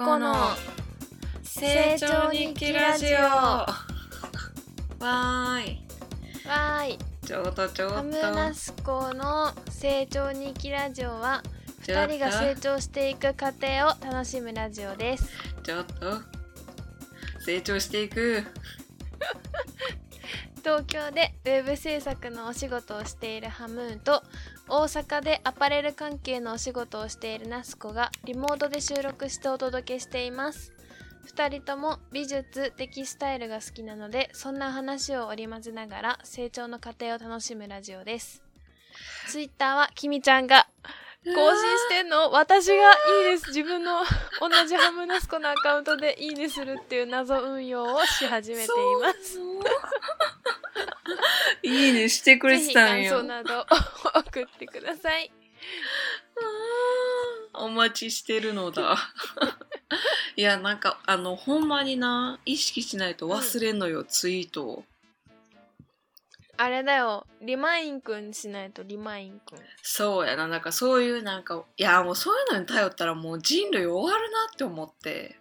子の成長日記ラジオ。わーい。わーい。ちょっとちょっとハムナスコの成長日記ラジオはちょっと。2人が成長していく過程を楽しむラジオです。ちょっと。成長していく。東京でウェブ制作のお仕事をしているハムーンと大阪でアパレル関係のお仕事をしているナスコがリモートで収録してお届けしています。2人とも美術テキスタイルが好きなのでそんな話を織り交ぜながら成長の過程を楽しむラジオです。Twitter はきみちゃんが更新してんの？私がいいです。自分の同じハムナスコのアカウントでいいねするっていう謎運用をし始めています。いいね。してくれてたん感想よなど送ってください。お待ちしてるのだ。いやなんかあのほんまにな意識しないと忘れんのよ、ツイートをあれだよ、リマインくんしないとリマインくん。そうやななんかそういうなんかいやもうそういうのに頼ったらもう人類終わるなって思って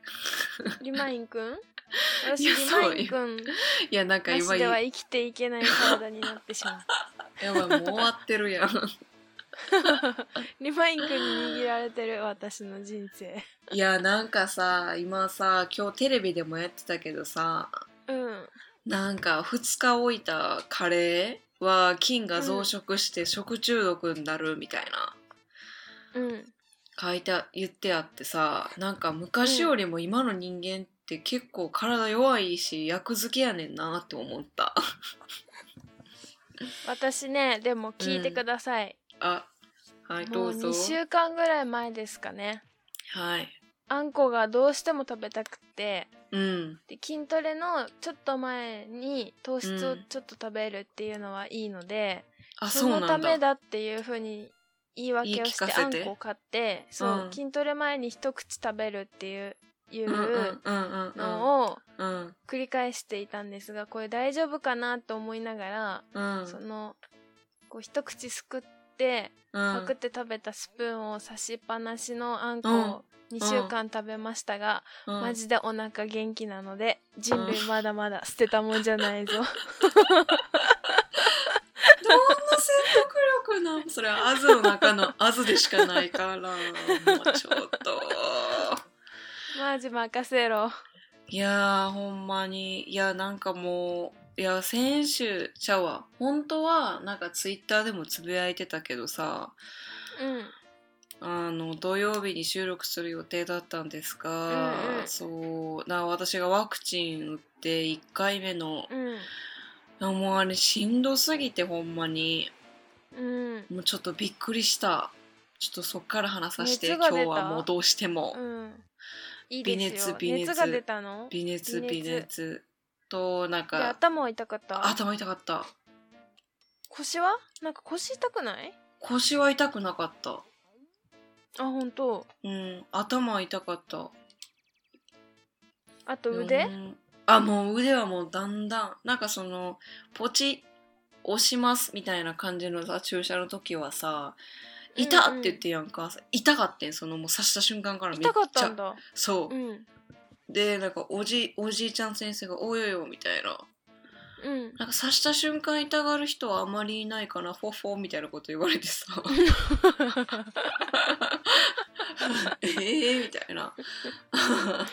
リマインくん 私リマインくんいやなんかな今しでは生きていけない体になってしまう。やばいもう終わってるやんリマインくんに握られてる私の人生。いやなんかさ今さ今日テレビでもやってたけどさうん。なんか2日置いたカレーは菌が増殖して食中毒になるみたいな、うん。書いてあ言ってあってさなんか昔よりも今の人間って結構体弱いし役付けやねんなって思った私ね、でも聞いてください。あはいどうぞ2週間ぐらい前ですかね。はいあんこがどうしても食べたくて、うん。で筋トレのちょっと前に糖質をちょっと食べるっていうのはいいので、うなんだ。のためだっていうふうに言い訳をしてあんこを買ってそう、うん。筋トレ前に一口食べるっていういうのをうん。繰り返していたんですがこれ大丈夫かなと思いながら、うん。そのこう一口すくってうん。パクって食べたスプーンを差しっぱなしのあんこうん。を2週間食べましたが、うん。マジでお腹元気なので人類まだまだ捨てたもんじゃないぞ。どんな説得力なんそれはアズの中のアズでしかないから。もうちょっと。マジ任せろ。いやーほんまに。いやなんかもういや先週ちゃうわ本当はなんかツイッターでもつぶやいてたけどさ。うん。あの土曜日に収録する予定だったんですが、うんうん。そうな私がワクチン打って1回目のうん。もうあれしんどすぎてほんまに。うん。もうちょっとびっくりした。ちょっとそっから話させて今日はもうどうしても、うん。いい。微熱微熱。が出たの？微熱微微熱。熱となんでか頭は痛かった。頭痛かった。腰は？なんか腰痛くない？腰は痛くなかったあ、本当。うん頭痛かったあと腕、うんあもう腕はもうだんだんなんかそのポチ押しますみたいな感じのさ注射の時はさ「痛っ!」って言ってやんか、痛かってんそのもう刺した瞬間からめっちゃ痛かったんだ。そう、うん。でなんかおじおじいちゃん先生が「およよ」みたいなうん。なんか刺した瞬間痛がる人はあまりいないかな。フォッフォみたいなこと言われてさ。えーみたいな。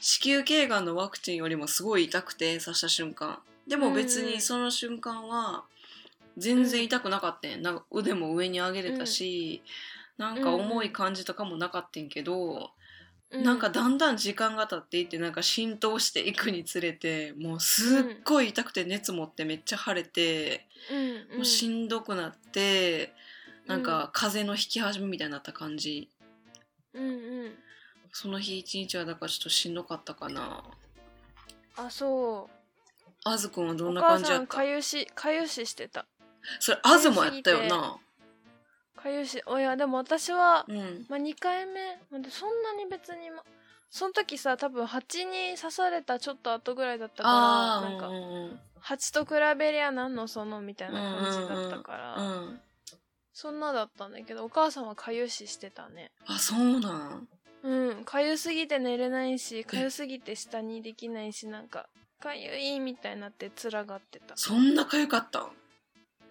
子宮頸がんのワクチンよりもすごい痛くて刺した瞬間。でも別うんうん。にその瞬間は全然痛くなかったんなんか腕も上に上げれたし、なんか重い感じとかもなかったんけど、うなんかだんだん時間が経っていってなんか浸透していくにつれてもうすっごい痛くて熱持ってめっちゃ腫れて、うん、もうしんどくなってなんか風邪の引き始めみたいになった感じ。うんうん。その日一日はだからちょっとしんどかったかな。あ、そう。あずくんはどんなお母さん感じやった？かゆし、かゆししてた。それあずもやったよなかゆし、おや、でも私は、うん。まあ、2回目、そんなに別に、ま、その時さ、多分蜂に刺されたちょっと後ぐらいだったから、なんか、うんうん蜂と比べりゃなんのそのみたいな感じだったから、うんうんそんなだったんだけど、お母さんはかゆししてたね。あそうなん。うんかゆすぎて寝れないしかゆすぎて下にできないしなんかかゆいみたいになってつらがってた。そんなかゆかったん？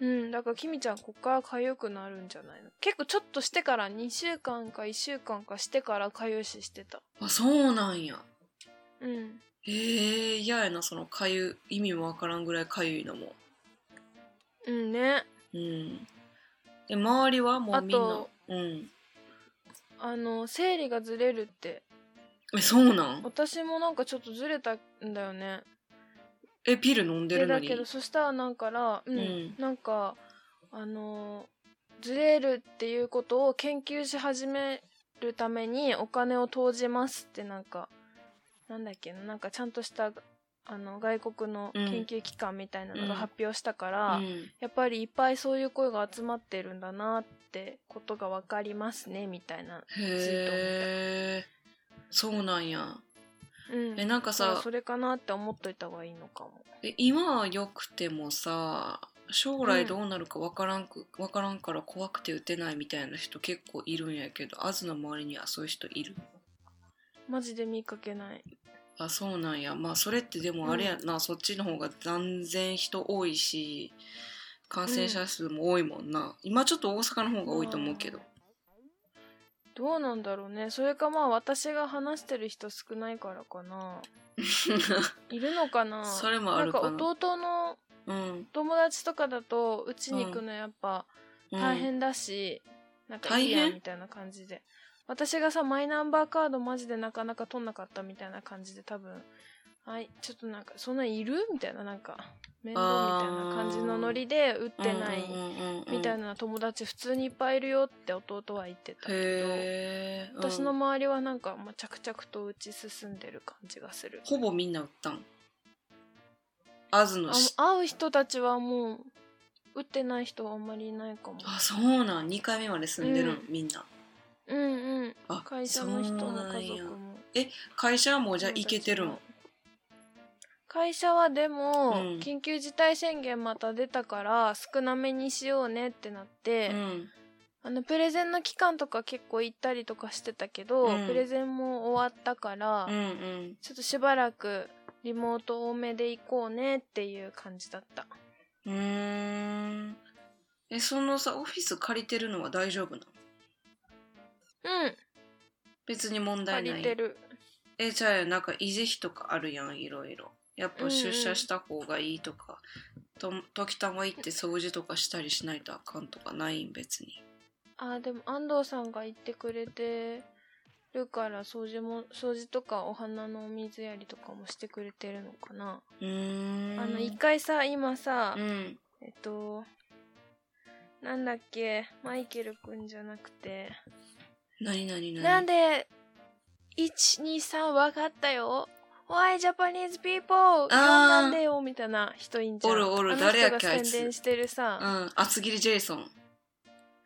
うんだからきみちゃんこっからかゆくなるんじゃないの？結構ちょっとしてから2週間か1週間かしてからかゆししてた。あそうなんや。うん。えー、嫌やなそのかゆ意味もわからんぐらいかゆいのも。うんね。うん。で周りは？もうみんな？あとうん。あの生理がずれるって。えそうなん？私もなんかちょっとずれたんだよねえピル飲んででるのに？だけどそしたらなんからうん、うん。なんかあのずれるっていうことを研究し始めるためにお金を投じますってなんかなんだっけななんかちゃんとしたあの外国の研究機関みたいなのが発表したから、うん。やっぱりいっぱいそういう声が集まってるんだなってことが分かりますねみたいな、へえそうなんやうん、えなんかさそれかなって思っといた方がいいのかも。え今はよくてもさ将来どうなるかわからんく、わからんから怖くて打てないみたいな人結構いるんやけどアズの周りにはそういう人いるマジで見かけない。あそうなんや。まあそれってでもあれやな、そっちの方が断然人多いし感染者数も多いもんな、今ちょっと大阪の方が多いと思うけど、どうなんだろうね。それかまあ私が話してる人少ないからかな。いるのかな。それもあるかな。なんか弟のうん、友達とかだとうちに行くのやっぱうん、大変だし、なんか大変いいやみたいな感じで。私がさマイナンバーカードマジでなかなか取んなかったみたいな感じで多分はいちょっとなんかそんなんいる？みたいななんか面倒みたいな感じのノリで打ってないみたいなな友達普通にいっぱいいるよって弟は言ってたけどへえ私の周りはなんか、まあ、着々と打ち進んでる感じがする。ほぼみんな打ったん？アズの会う人たちはもう打ってない人はあんまりいないかも。あそうなん。2回目まで住んでるん、うん。みんな。うんうん。あ会社の人の家族も。会社はもうじゃあ行けてるん会社はでも、うん。緊急事態宣言また出たから少なめにしようねってなって、うん。あのプレゼンの期間とか結構行ったりとかしてたけど、うん。プレゼンも終わったから、うんうん。ちょっとしばらくリモート多めで行こうねっていう感じだった。うーん。えそのさオフィス借りてるのは大丈夫なの？うん。別に問題借ない？りてる。えじゃあなんか維持費とかあるやんいろいろやっぱ出社した方がいいとか、と時たま行って掃除とかしたりしないとあかんとかないん別に。あでも安藤さんが言ってくれてるから掃除も掃除とかお花のお水やりとかもしてくれてるのかな、うーん。あの一回さ今さ、うん。えっとなんだっけマイケルくんじゃなくて、何何何？なんで123分かったよ Why Japanese people? あー。なんでよみたいな人いんじゃん。おるおる。誰やっけがあいつ。宣伝してるさ、うん。厚切りジェイソン。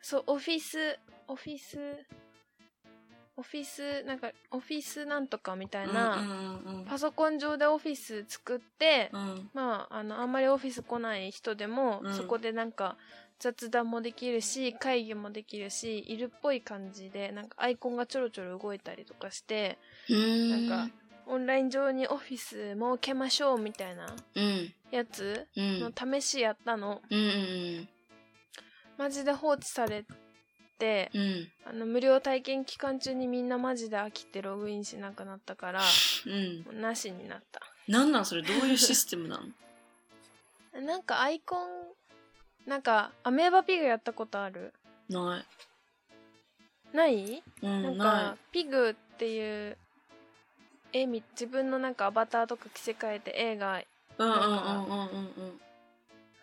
そうオフィスオフィスオフィスなんかオフィスなんとかみたいな、うんうんうんパソコン上でオフィス作って、うん。まああのあんまりオフィス来ない人でも、うん。そこでなんか雑談もできるし会議もできるしいるっぽい感じでなんかアイコンがちょろちょろ動いたりとかしてなんかオンライン上にオフィス設けましょうみたいなうん。やつ？うん。の試しやったの、うんうんマジで放置されてうん。うんあの無料体験期間中にみんなマジで飽きてログインしなくなったからうん。なしになった。なんなんそれ？どういうシステムなの？なんかアイコンなんかアメーバピグやったことある？ない。ない、うんなんなかピグっていう絵み自分のなんかアバターとか着せ替えて絵がいうんうんうんうんうん。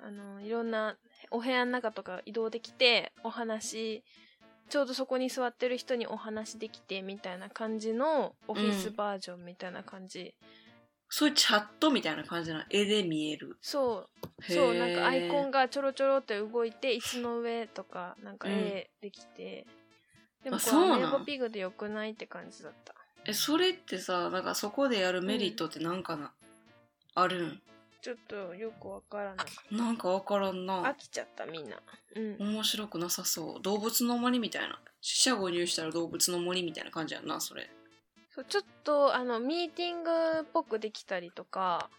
あのいろんなお部屋の中とか移動できてお話ちょうどそこに座ってる人にお話できてみたいな感じのオフィスバージョンみたいな感じ、そういうチャットみたいな感じな絵で見える。そう。へー。そうなんかアイコンがちょろちょろって動いて椅子の上とかなん。か絵できて、でもこうなん。アメーバピグでよくないって感じだったえそれってさなんかそこでやるメリットってなんかな、あるん？ちょっとよくわからない。なんかわからん飽なきちゃったみんな。うん。面白くなさそう。動物の森みたいな。死者誤入したら動物の森みたいな感じやんなそれ。そうちょっとあのミーティングっぽくできたりとか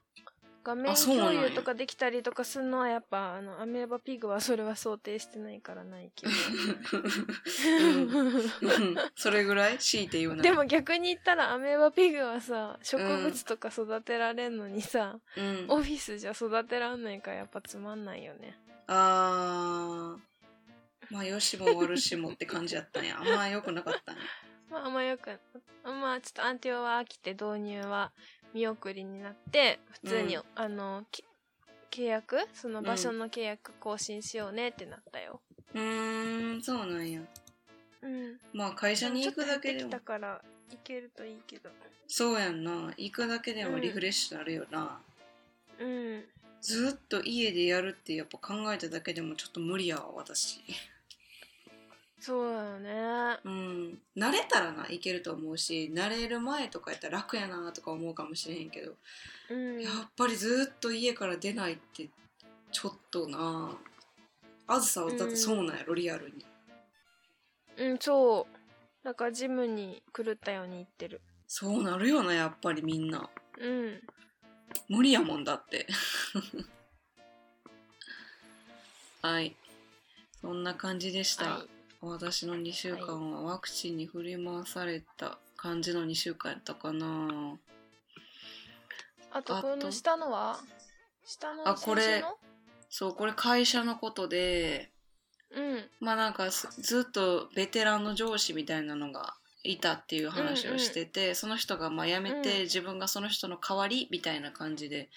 画面共有とかできたりとかするのはやっぱあのアメーバピグはそれは想定してないからないけど。うん。それぐらい？強いて言うなら。でも逆に言ったらアメーバピグはさ植物とか育てられんのにさ、うん、オフィスじゃ育てらんないからやっぱつまんないよね。あー。まあよしも悪しもって感じやったんや。あんま良くなかったんや。まああんまよくまあちょっとアンティオは飽きて導入は見送りになって普通に、うん。あのき契約？その場所の契約更新しようねってなったよ。うーんそうなんや。うん。まあ会社に行くだけでも。ちょっときたから行けるといいけど。そうやんな。行くだけでもリフレッシュなるよな、うん。ずっと家でやるってやっぱ考えただけでもちょっと無理やわ私そうだよね。うん。慣れたらないけると思うし慣れる前とかやったら楽やなとか思うかもしれへんけど、うん。やっぱりずっと家から出ないってちょっとな。あずさはだってそうなんやろ、リアルに。うんそう。だからジムに狂ったように行ってる。そうなるよなやっぱりみんな。うん。無理やもんだって。はい。そんな感じでした、はい私の2週間はワクチンに振り回された感じの2週間やったかな。あとこの下のは？下のあこれそうこれ会社のことでうん。まあなんかすずっとベテランの上司みたいなのがいたっていう話をしてて、その人がまあ辞めて、うん。自分がその人の代わりみたいな感じで、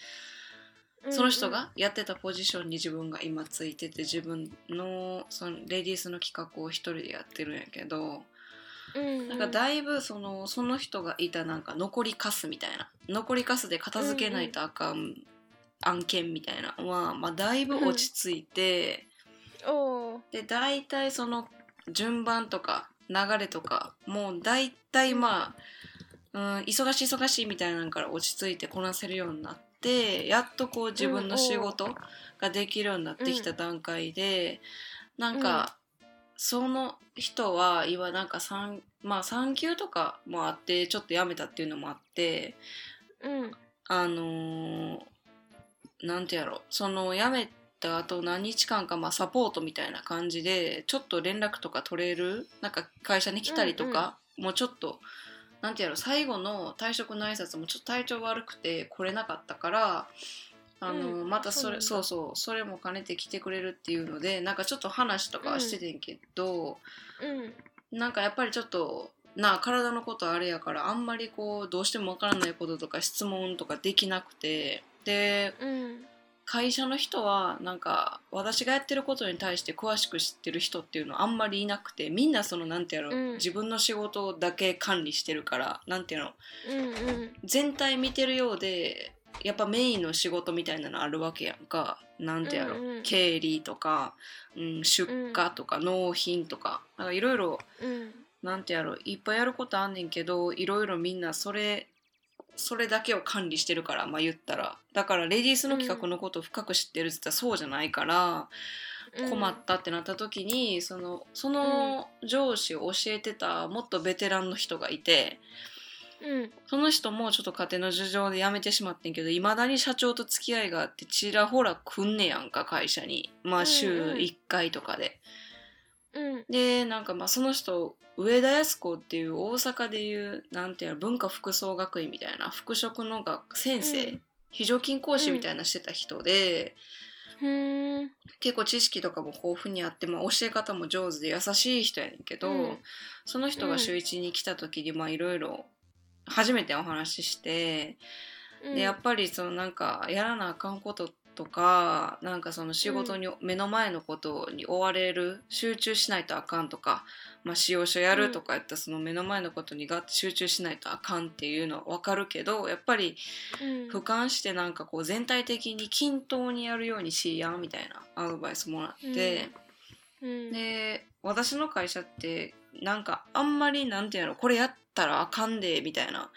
その人がやってたポジションに自分が今ついてて自分のそのレディースの企画を一人でやってるんやけど、うんうん。なんかだいぶそのその人がいたなんか残りカスみたいな。残りカスで片付けないとあかん案件みたいなのは、まあ、だいぶ落ち着いて。おー。で大体その順番とか流れとかもう大体まあ、うん、忙しい忙しいみたいなのから落ち着いてこなせるようになってやっとこう自分の仕事ができるようになってきた段階で、なんか、その人は今なんか産まあ産休とかもあってちょっと辞めたっていうのもあってうん。あのーなんてやろその辞めた後何日間かまあサポートみたいな感じでちょっと連絡とか取れる？なんか会社に来たりとか、もうちょっとなんてやろ最後の退職の挨拶もちょっと体調悪くて来れなかったから。あのうんまたそれそうそうそれも兼ねて来てくれるっていうのでなんかちょっと話とかはしててんけど、うん。なんかやっぱりちょっとなあ体のことあれやからあんまりこうどうしてもわからないこととか質問とかできなくてでうん会社の人はなんか私がやってることに対して詳しく知ってる人っていうのはあんまりいなくてみんなそのなんてやろ、うん。自分の仕事だけ管理してるからなんていう。のうんうん。全体見てるようでやっぱメインの仕事みたいなのあるわけやんか。なんてやろ、う。んうん経理とか、うん、出荷とか納品とか。なんかいろいろうん。なんてやろいっぱいやることあんねんけどいろいろみんなそれそれだけを管理してるからまあ言ったら。だからレディースの企画のことを深く知ってるって言ったらそうじゃないから、困ったってなった時にそのその上司を教えてたもっとベテランの人がいてうん。その人もちょっと家庭の事情で辞めてしまってんけどいまだに社長と付き合いがあってちらほら来んねやんか会社に。まあ週うんうん。1回とかで。うんでなんかまあその人上田靖子っていう大阪でいうなんていうの文化服装学院みたいな服飾の学先生、うん。非常勤講師みたいなしてた人で、ふーん。結構知識とかも豊富にあって、まあ、教え方も上手で優しい人やねんけど、うん。その人が週一に来た時にまあいろいろ初めてお話しして、でやっぱりそのなんかやらなあかんこととかなんかその仕事に、目の前のことに追われる集中しないとあかんとか、まあ、使用書やるとかやったらその目の前のことにが集中しないとあかんっていうのは分かるけどやっぱりうん。俯瞰してなんかこう全体的に均等にやるようにしやんみたいなアドバイスもらって、うん。で私の会社ってなんかあんまりなんていうのこれやったらあかんでみたいな。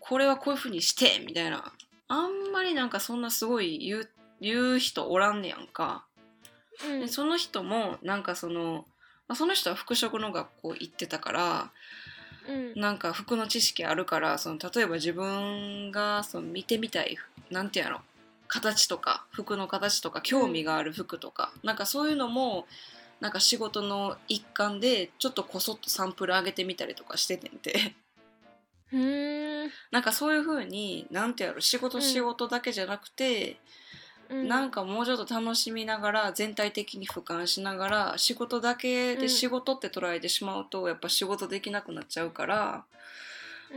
これはこういうふうにしてみたいな。あんまりなんかそんなすごい言う言う人おらんねやんか。うん。でその人もなんかそのまあ、その人は服飾の学校行ってたからうん。なんか服の知識あるからその例えば自分がその見てみたいなんていうの形とか服の形とか興味がある服とか、なんかそういうのもなんか仕事の一環でちょっとこそっとサンプル上げてみたりとかしててんて。なんかそういう風になんてやろ仕事うん仕事だけじゃなくて、うん。なんかもうちょっと楽しみながら全体的に俯瞰しながら仕事だけうん。で仕事って捉えてしまうとやっぱ仕事できなくなっちゃうから、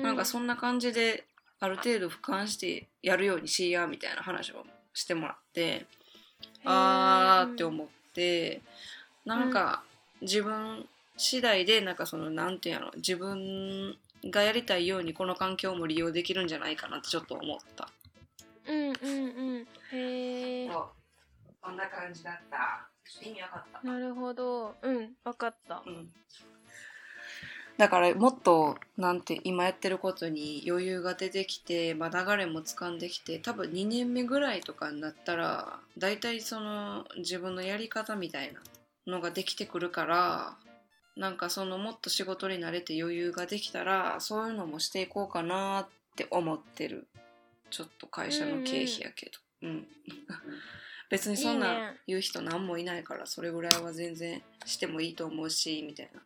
なんかそんな感じである程度俯瞰してやるようにしやみたいな話をしてもらってあーって思ってなんか自分次第でなんかそのなんていうの自分がやりたいようにこの環境も利用できるんじゃないかなってちょっと思った。うんうんうんへえそうそんな感じだった。意味わかった。なるほどうんわかったうん。だからもっとなんて今やってることに余裕が出てきて、まあ、流れも掴んできて多分2年目ぐらいとかになったら大体その自分のやり方みたいなのができてくるからなんかそのもっと仕事に慣れて余裕ができたらそういうのもしていこうかなって思ってるちょっと会社の経費やけど。うん、別にそんなね。言う人何もいないからそれぐらいは全然してもいいと思うしみたいな。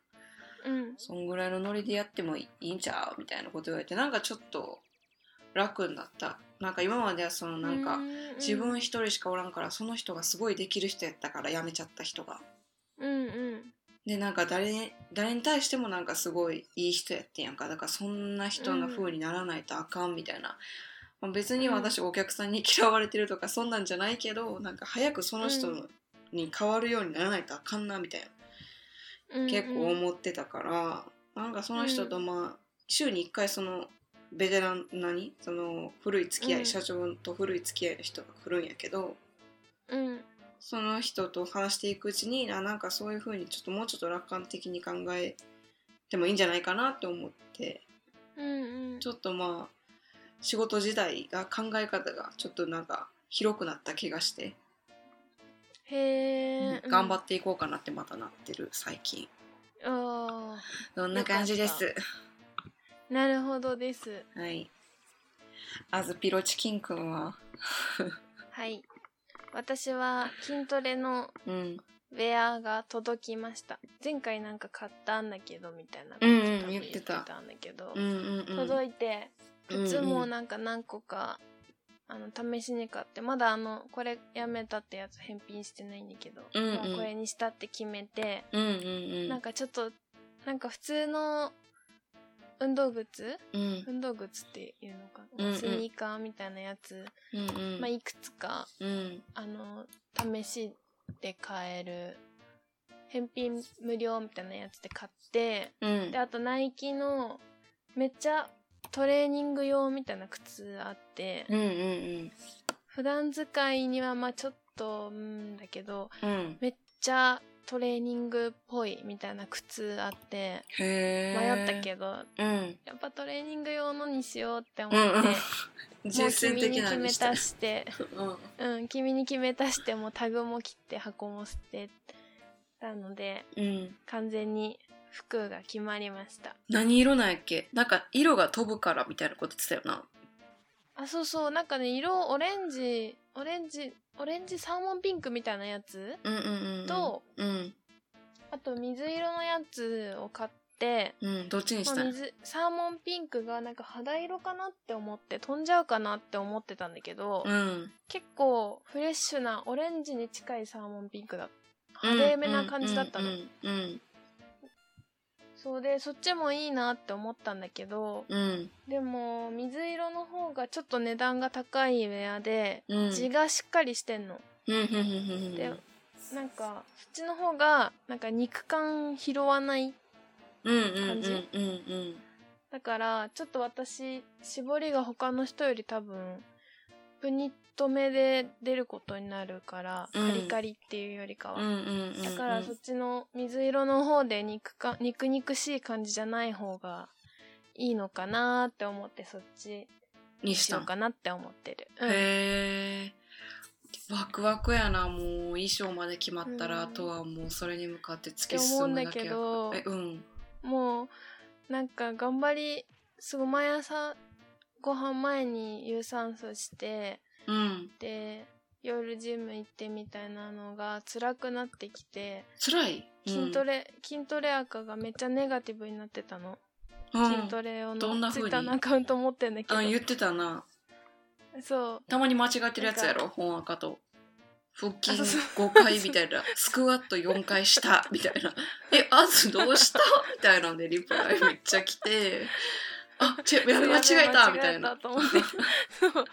うん。そんぐらいのノリでやってもいいんちゃう？みたいなこと言われてなんかちょっと楽になった。なんか今まではそのなんか自分一人しかおらんからその人がすごいできる人やったから辞めちゃった人が。うんうん。でなんか誰に誰に対してもなんかすごいいい人やってんやんか。だからそんな人の風にならないとあかんみたいな、まあ、別に私お客さんに嫌われてるとかそんなんじゃないけどなんか早くその人に変わるようにならないとあかんなみたいなうん結構思ってたから、なんかその人とまあ週に1回そのベテラン何その古い付き合い、うん。社長と古い付き合いの人が来るんやけどうん。その人と話していくうちにあなんかそういう風にちょっともうちょっと楽観的に考えてもいいんじゃないかなって思ってうんうん。ちょっとまあ仕事自体が考え方がちょっとなんか広くなった気がして、へえ頑張っていこうかなってまたなってる最近。あそんな感じです。あなるほどです。はい。あずピロチキンくんは？はい。私は筋トレのうん。ウェアが届きました。前回なんか買ったんだけどみたいなうんうん多分言ってたんだけど、うんうんうん。届いてうんうん靴もなんか何個か、あの試しに買ってまだあのこれやめたってやつ返品してないんだけど、うんうん。もうこれにしたって決めて、うんうんうん。なんかちょっとなんか普通の運動靴？うん。運動靴っていうのかな、うんうん。スニーカーみたいなやつ、うんうん。まあ、いくつかうん。あの試しで買える返品無料みたいなやつで買ってうん。であとナイキのめっちゃトレーニング用みたいな靴あってうんうん普段使いにはまあちょっとうんだけどうんうんめっちゃトレーニングっぽいみたいな靴あって迷ったけどうんやっぱトレーニング用のにしようって思うんって、うんもう実践君に決めたたしてうん。うん君に決めたしてもうタグも切って箱も捨てたのでうん。完全に服が決まりました。何色なんやっけ？なんか色が飛ぶからみたいなこと言ってたよな。あそうそう。なんかね色オレンジオレンジオレンジサーモンピンクみたいなやつうんうんうんうん。とうん。あと水色のやつを買って、うんどっちにしまあ、たんや水サーモンピンクがなんか肌色かなって思って飛んじゃうかなって思ってたんだけど、うん。結構フレッシュなオレンジに近いサーモンピンクだ派手めな感じだったの、そうでそっちもいいなって思ったんだけどうん。うんでも水色の方がちょっと値段が高いウェアで、うん。地がしっかりしてんの。でなんかそっちの方がなんか肉感拾わない感じ？だからちょっと私絞りが他の人より多分プニット目で出ることになるから、うん。カリカリっていうよりかは、うんうんうんだからそっちの水色の方で肉か肉肉しい感じじゃない方がいいのかなって思ってそっちにしようんかなって思ってる、うん。へえワクワクやなもう衣装まで決まったら、うん。あとはもうそれに向かって突ってき進思うんだむだけやけどえうん。もうなんか頑張りすごい毎朝ご飯前に有酸素してうん。で夜ジム行ってみたいなのが辛くなってきて辛い？筋トレ、筋トレ赤がめっちゃネガティブになってたの、うん、筋トレ用のどんな風に？ツイッターのアカウント持ってんだけど。あ言ってたな。そう。たまに間違ってるやつやろ？本赤と。腹筋あそう5回みたいな。スクワット4回した。みたいな「えあずどうした?」みたいなんでリプライめっちゃ来て「あちやべ間違えた」みたいな。そう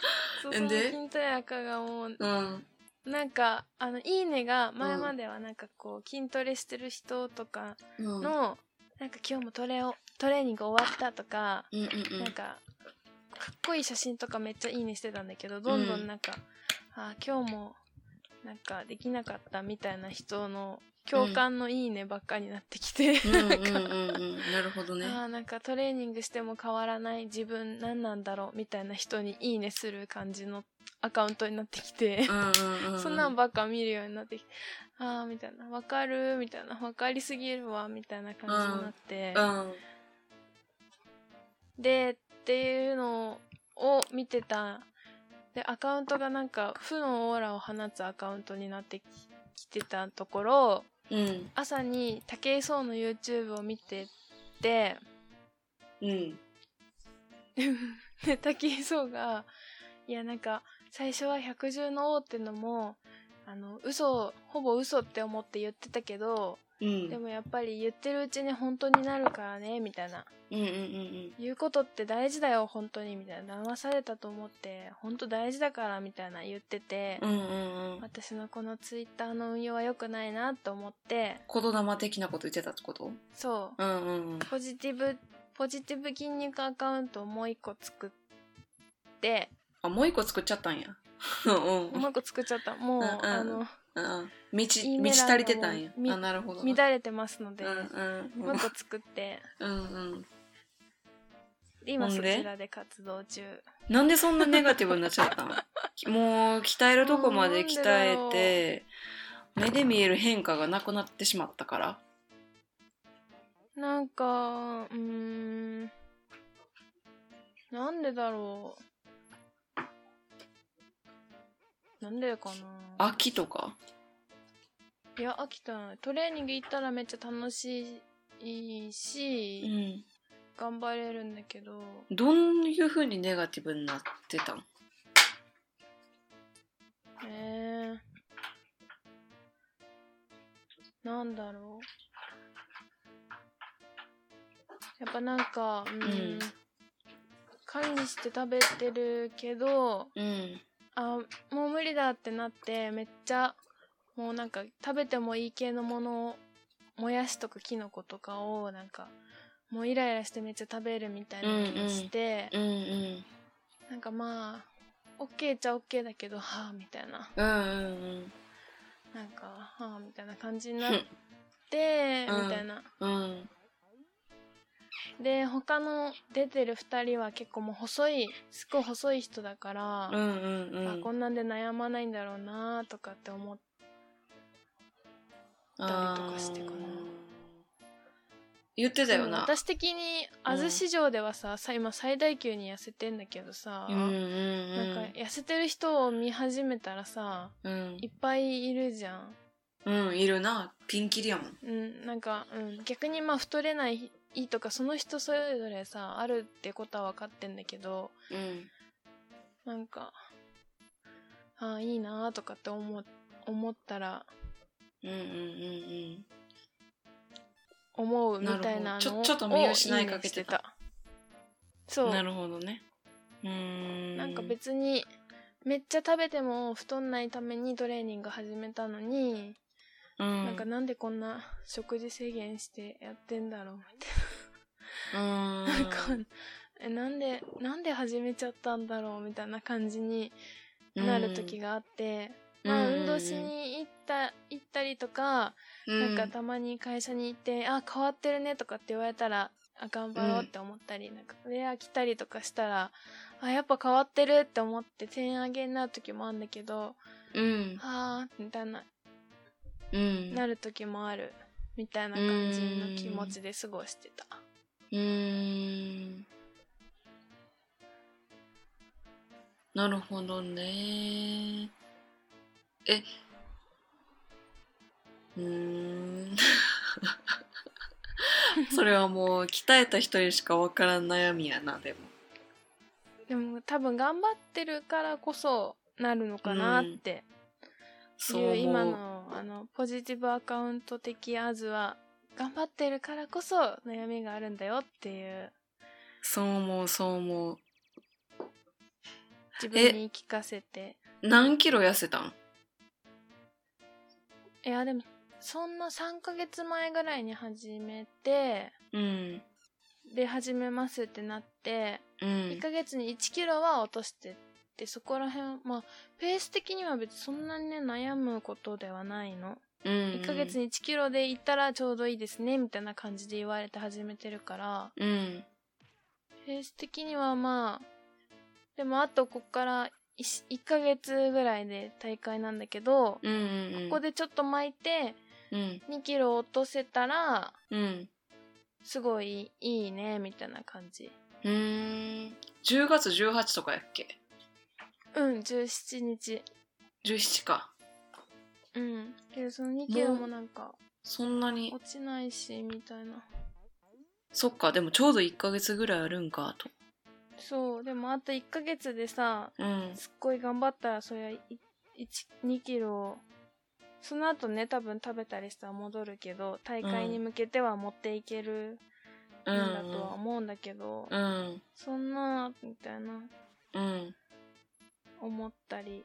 そうそのんで筋トレ赤がもううん。なんかあの「いいね」が前まではなんかこう筋トレしてる人とかうん。の、なんか今日もトレをトレーニング終わったとか、うんうんなんかかっこいい写真とかめっちゃいいねしてたんだけどどんどんなんか、あー今日もなんかできなかったみたいな人の共感のいいねばっかになってきて、なるほどね。あーなんかトレーニングしても変わらない自分何なんだろうみたいな人にいいねする感じのアカウントになってきて、そんなんばっか見るようになってきてああみたいなわかるみたいなわかりすぎるわみたいな感じになって、うんでっていうのを見てた。でアカウントがなんか負のオーラを放つアカウントになってきてたところうん。朝に武井壮の YouTube を見ててうん。で 武井壮がいやなんか最初は百獣の王ってのもあの嘘ほぼ嘘って思って言ってたけどうん。でもやっぱり言ってるうちに本当になるからねみたいな。うんうんうん言うことって大事だよ本当にみたいな。騙されたと思って本当大事だからみたいな言ってて、うんうんうんうん。私のこのツイッターの運用は良くないなと思って。言霊的なこと言ってたってこと？そう。うんうんうん。ポジティブポジティブ筋肉アカウントをもう一個作って。あもう一個作っちゃったんや。うんうん。もう一個作っちゃった。もう、うんうん。あのうん。満ちいいね満ち足りてたんや。みあなるほど。乱れてますので、うんうんもう一個作って。うんうん。今そほんで？ちらで活動中。なんでそんなネガティブになっちゃったの？もう鍛えるとこまで鍛えて目で見える変化がなくなってしまったから。なんかうーん。なんでだろうなんでかな。秋とか？いや飽きたないトレーニング行ったらめっちゃ楽しいし、うん頑張れるんだけど。どういうふうにネガティブになってたん？えー、なんだろう。やっぱなんかうん、うん。管理して食べてるけどうんあもう無理だってなってめっちゃもうなんか食べてもいい系のものをもやしとかきのことかをなんかもうイライラしてめっちゃ食べるみたいなのをして、うんうんなんかまあ OK っちゃ OK だけどはあみたいな。うんうんなんかはあみたいな感じになって、うん。みたいな。うんで他の出てる2人は結構もう細いすっごい細い人だから、うんうんうん。あこんなんで悩まないんだろうなとかって思ってたりとかしてかな。言ってたよな。私的にあず市場ではさ,、さ今最大級に痩せてんだけどさ、うんうん。なんか痩せてる人を見始めたらさうん。いっぱいいるじゃん。うんいるな。ピンキリやもん。うんなんか、うん、逆にまあ太れないいいとかその人それぞれさあるってことは分かってんだけどうん。なんかああいいなとかって思思ったらうんうんうん思うみたいなのをちょちょっと見失いかけてた。てた。そう。なるほどね。うーん。なんか別にめっちゃ食べても太んないためにトレーニング始めたのに、うん。なんかなんでこんな食事制限してやってんだろうみたいうん。な、なんかえなんでなんで始めちゃったんだろうみたいな感じになる時があって、まあうん運動しに行った行ったりとか、うん。なんかたまに会社に行って「あ変わってるね」とかって言われたらあ頑張ろうって思ったり、なんかウェア着たりとかしたらあやっぱ変わってるって思って点上げになる時もあるんだけどうん。はあみたいなうん。なる時もあるみたいな感じの気持ちで過ごしてた。うーん。なるほどね。えうーん。それはもう鍛えた人にしか分からん悩みやなでも。でも多分頑張ってるからこそなるのかなってそういう。今のあのポジティブアカウント的アズは頑張ってるからこそ悩みがあるんだよっていう。そう思うそう思う。自分に言い聞かせて。何キロ痩せたん？いやでもそんな3ヶ月前ぐらいに始めてうん。で始めますってなってうん。1ヶ月に1キロは落としてそこら辺まあペース的には別にそんなにね悩むことではないの。うん1ヶ月に1キロで行ったらちょうどいいですねみたいな感じで言われて始めてるから。うん。ペース的にはまあでもあとこっから 1, 1ヶ月ぐらいで大会なんだけど、うんうんうん。ここでちょっと巻いてうん。2キロ落とせたらうん。すごいいいねみたいな感じ。うーん。10月18とかやっけ？うん17日。17か。うん。けどその2キロもなんかそんなに。落ちないしみたいな。そっかでもちょうど1ヶ月ぐらいあるんかと。そうでもあと1ヶ月でさうん。すっごい頑張ったらそりゃ2キロ。その後ね多分食べたりしたら戻るけど大会に向けては持っていけるん。うんだとは思うんだけど、うん。そんなみたいな。うん思ったり。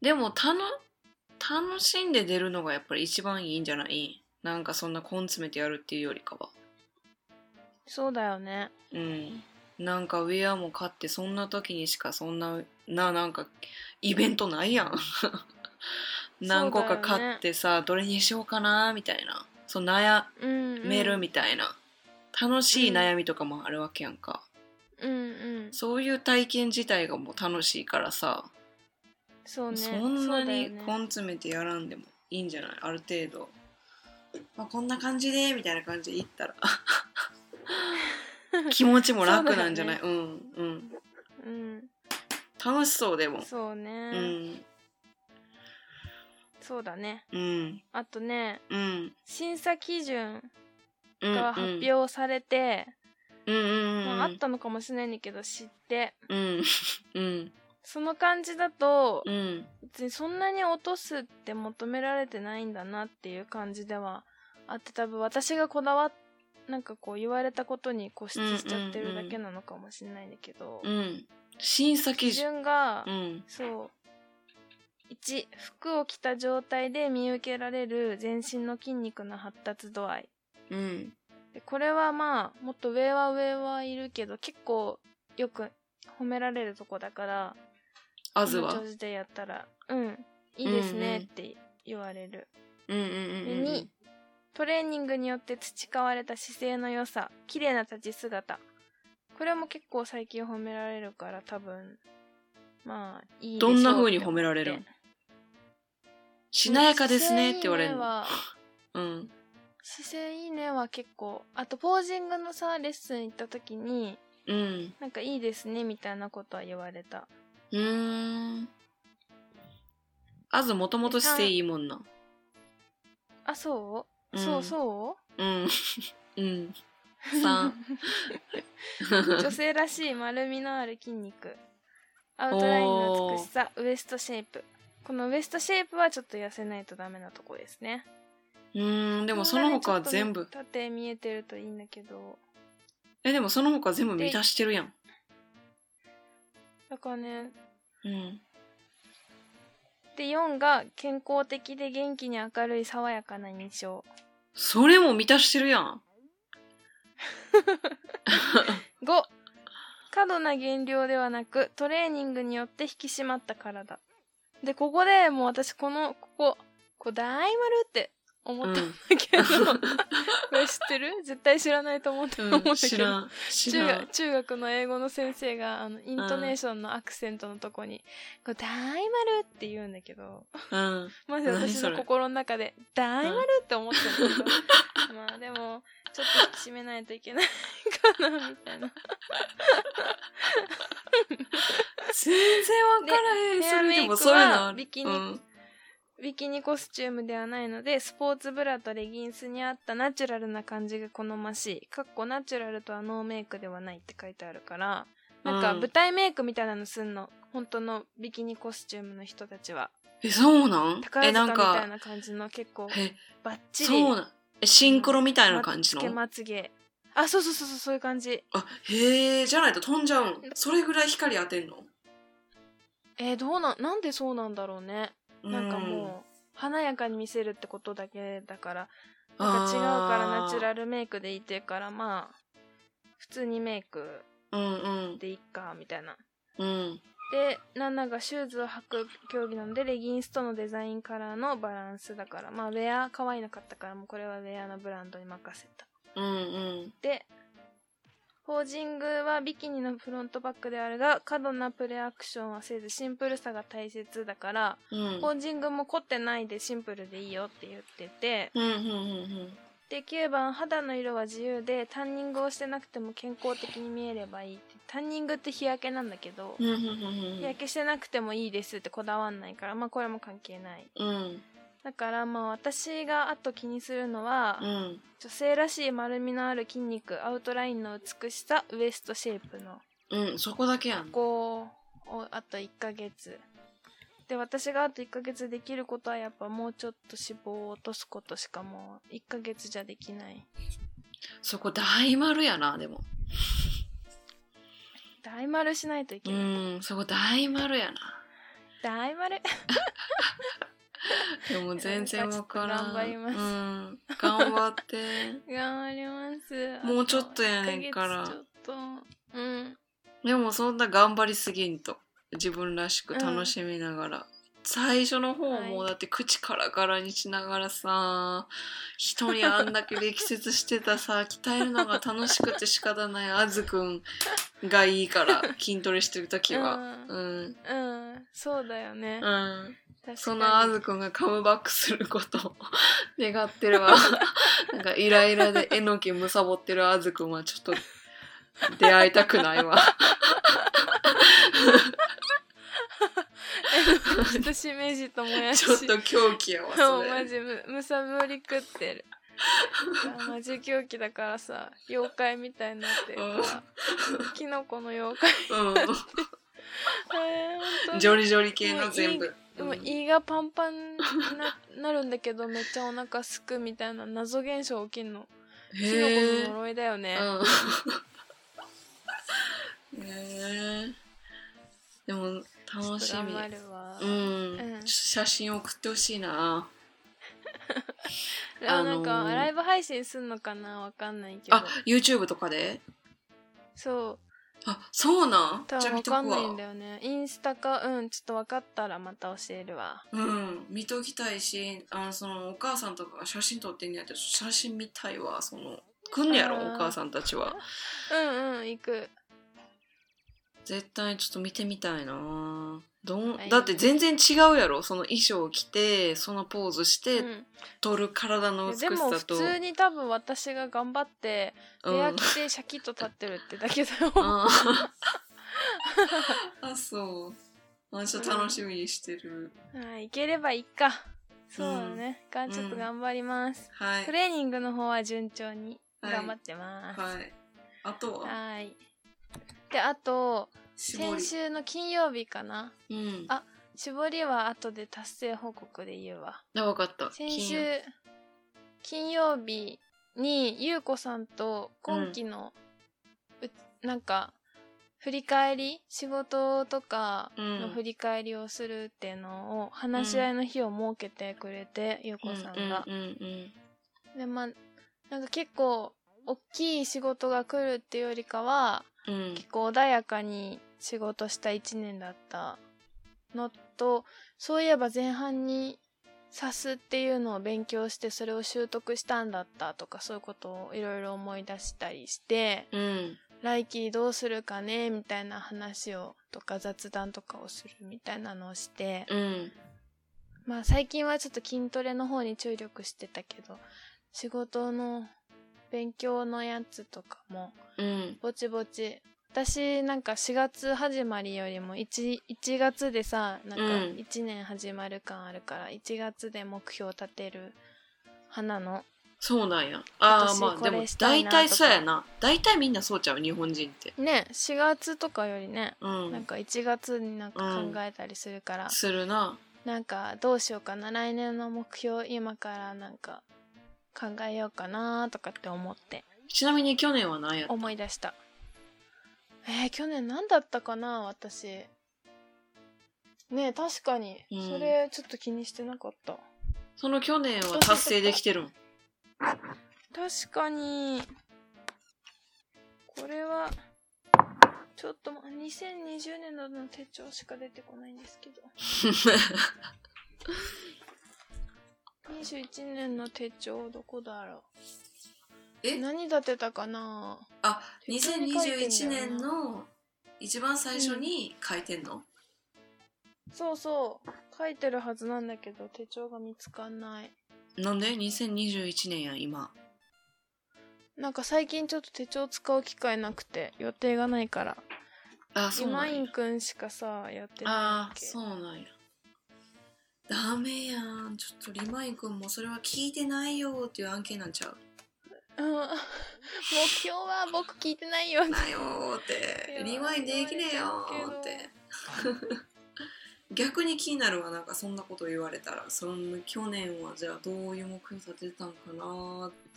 でもたの楽しんで出るのがやっぱり一番いいんじゃない？なんかそんな根詰めてやるっていうよりかは。そうだよね。うん。なんかウェアも買ってそんな時にしかそんなななんかイベントないやん。何個か買ってさ、どれにしようかなみたいな。そう悩うん、うん、めるみたいな、楽しい悩みとかもあるわけやんか、うんうん。そういう体験自体がもう楽しいからさ、そうね。そんなに根詰めてやらんでもいいんじゃない？ある程度、まあ、こんな感じでみたいな感じでいったら。気持ちも楽なんじゃない？そううんうん。うん。楽しそうでも。そううね、ん。そうだね。うん。あとねうん。審査基準うんが発表されて、うんうんうんまあ、あったのかもしれないんだけど知って。うん。うん。その感じだとうん別にそんなに落とすって求められてないんだなっていう感じではあって多分私がこだわっなんかこう言われたことに固執しちゃってるだけなのかもしれないんだけど、うん。審査基準。が、うん。そう。1服を着た状態で見受けられる全身の筋肉の発達度合い。うんでこれはまあもっと上は上はいるけど結構よく褒められるとこだからあずは？でやったらうんいいですねって言われる、うんうんうんうんでにトレーニングによって培われた姿勢の良さ綺麗な立ち姿。これも結構最近褒められるから多分まあいいどうんな風に褒められる？んしなやかですねって言われる うん姿勢いいねは結構。あとポージングのさレッスン行った時にうん。なんかいいですねみたいなことは言われた。うーん。あずもともと姿勢いいもんな。あそう、うん。そうそう？うん。うん。三 女性らしい丸みのある筋肉。アウトラインの美しさウエストシェイプ。このウエストシェイプはちょっと痩せないとダメなとこですねうーんでもその他は全部。縦見えてるといいんだけど。えでもその他全部満たしてるやん。だからね。うん。で4が健康的で元気に明るい爽やかな印象。それも満たしてるやん。5過度な減量ではなくトレーニングによって引き締まった体。でここでもう私このこここう大丸って思ったん。だけど、これ知ってる？絶対知らないと思ったうん思うんだけど、知らん知中学中学の英語の先生があのイントネーションのアクセントのとこに「こう大丸」って言うんだけど。うん。まず私の心の中で「大丸」って思ってるんだけど、まあでもちょっと引き締めないといけないかなみたいな。全然わからへん。でそれでもそういうのビキニうんビキニコスチュームではないのでスポーツブラとレギンスに合ったナチュラルな感じが好ましい。かっこナチュラルとはノーメイクではないって書いてあるから。なんかうん。舞台メイクみたいなのすんの。本当のビキニコスチュームの人たちは。えそうなん？宝えなん塚みたいかな感じの結構えバッチリ。そうなん？えシンクロみたいな感じの？つけまつげ。あそうそうそうそうそういう感じ。あへえじゃないと飛んじゃうん？それぐらい光当てんの？えー、どうなんなんでそうなんだろうね華やかに見せるってことだけだからなんか違うからナチュラルルメイクでいてからまあ普通にメイクうんうん。でいっかみたいな。うん。でナナがシューズを履く競技なのでレギンスとのデザインカラーのバランスだからまあウェア可愛いの買ったからもうこれはウェアのブランドに任せた。うんうん。でポージングはビキニのフロントバックであるが過度なプレアクションはせずシンプルさが大切だからうん。ポージングも凝ってないでシンプルでいいよって言ってて。うんうんうんで9番肌の色は自由でタンニングをしてなくても健康的に見えればいいって。タンニングって日焼けなんだけど、日焼けしてなくてもいいですってこだわんないからまあこれも関係ない。うんだからまあ私があと気にするのは、うん。女性らしい丸みのある筋肉アウトラインの美しさウエストシェイプの。うんそこだけやん。こうをあと1ヶ月。で私があと1ヶ月できることはやっぱもうちょっと脂肪を落とすことしかもう1ヶ月じゃできない。そこ大丸やなでも。大丸しないといけうない、んそこ大丸やな。大丸 でも全然わからん。頑張ります。うん。頑張って。頑張ります。もうちょっとやねんから。あと1ヶ月ちょっと。うん。でもそんな頑張りすぎんと。自分らしく楽しみながら、最初の方はい。もうだって口カラカラにしながらさ人にあんだけ力説してたさ 鍛えるのが楽しくて仕方ないあずくんがいいから筋トレしてる時は。うん。うん。そうだよね、うん。そのあずくんがカムバックすることを 願ってるわ。なんかイライラでえのきむさぼってるあずくんはちょっと出会いたくないわちょっとしめじともやし。ちょっと狂気やわそれ。マジむむさぼり食ってる。あマジ狂気だからさ妖怪みたいになってるからキノコの妖怪。うえーほん。と んジョリジョリ系の全部。でもうん。胃がパンパンにな なるんだけどめっちゃお腹すくみたいな謎現象起きんの。キノコの呪いだよね、うん。へえでも楽しみうん、うん。写真送ってほしいな。でもなんか、あのーライブ配信すんのかなわかんないけど。あ YouTube とかで？そう。あそうなん？多じゃあ分わ。かんない見とくわんだよね。インスタかうんちょっと分かったらまた教えるわ。うん。見ときたいしあのそのお母さんとかが写真撮ってんねやったら写真見たいわその。来んねやろあー。お母さんたちは。うんうん行く絶対ちょっと見てみたいな。どん、はい。だって全然違うやろ。その衣装を着てそのポーズしてうん。撮る体の美しでも普さと、通に多分私が頑張ってうん。部屋着てシャキッと立ってるってだけだよ。あーあそう。あちょっと楽しみにしてる、はい行ければいいか。そうだね、がん。ちょっと頑張ります、はい。トレーニングの方は順調に頑張ってます。はい。あとは？はいであと先週の金曜日かな。うん。あ絞りは後で達成報告で言うわ。あ分かった。先週金曜。日にゆうこさんと今期の、うなんか振り返り仕事とかのうん。振り返りをするっていうのを話し合いの日を設けてくれて、ゆうこさんが。うんうんうん。でまあなんか結構大きい仕事が来るっていうよりかはうん。うん結構穏やかに仕事した1年だったのとそういえば前半にサスっていうのを勉強してそれを習得したんだったとかそういうことをいろいろ思い出したりしてうん。来期どうするかねみたいな話をとか雑談とかをするみたいなのをしてうん。まあ最近はちょっと筋トレの方に注力してたけど仕事の勉強のやつとかもうん。ぼちぼち。私なんか4月始まりよりも 1, 1月でさなんかうん。1年始まる感あるから1月で目標立てる花の。そうなんや。ああまあでも大体そうやな。大体みんなそうちゃう日本人って。ね4月とかよりねうん。なんか1月になんか考えたりするから、するな。なんかどうしようかな。来年の目標今からなんか考えようかなとかって思って。ちなみに去年は何やった？思い出した。えー、去年何だったかな私。ねえ確かに、うん。それちょっと気にしてなかった。その去年は達成できてるん？確かに。これはちょっとま2020年度の手帳しか出てこないんですけど 21年の手帳どこだろう？え？何立てたかな？あ手帳に書いてん2021だよな。年の一番最初に書いてんの、そうそう。書いてるはずなんだけど手帳が見つかんない。なんで？2021年やん今。なんか最近ちょっと手帳使う機会なくて予定がないから。あそうなんや。今井くんしかさやってないあそうなんやダメやん。ちょっとリマイン君もそれは聞いてないよっていう案件なんちゃう。うん。目標は僕聞いてないよなよーって。リマインできねえよーって。逆に気になるわなんかそんなこと言われたら。その去年はじゃあどういう目標立てたんかなーって。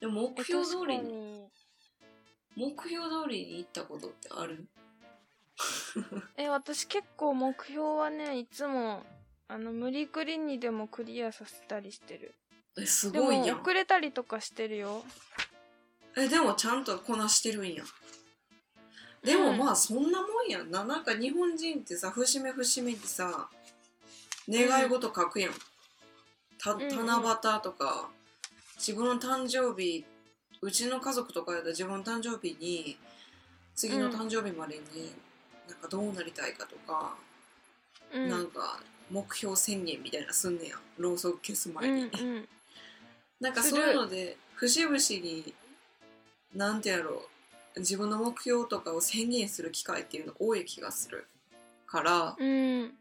でも目標通りに。目標通りに行ったことってある？え私結構目標はねいつもあの無理くりにでもクリアさせたりしてる。えすごいやん。遅れたりとかしてるよ。えでもちゃんとこなしてるんや。でもまあそんなもんやん。ななんか日本人ってさ節目節目にさ願い事書くやん、たんうん。七夕とか自分の誕生日うちの家族とかやったら自分の誕生日に次の誕生日までになんかどうなりたいかとか、うん。なんか目標宣言みたいなすんねや。んろうそく消す前に、うんうん。なんかそういうので節々になんてやろう自分の目標とかを宣言する機会っていうの多い気がするからうん。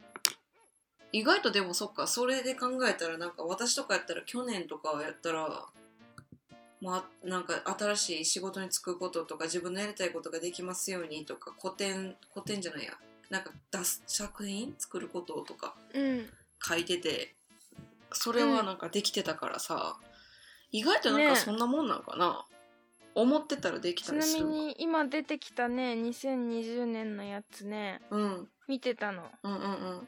意外とでもそっかそれで考えたらなんか私とかやったら去年とかやったらまあなんか新しい仕事に就くこととか自分のやりたいことができますようにとか古典古典じゃないやなんか出す作品作ることとかうん。書いててそれはなんかできてたからさ、意外となんかねそんなもんなんかな、思ってたらできちなみたりするに今出てきたね2020年のやつね。うん。見てたの。うんうん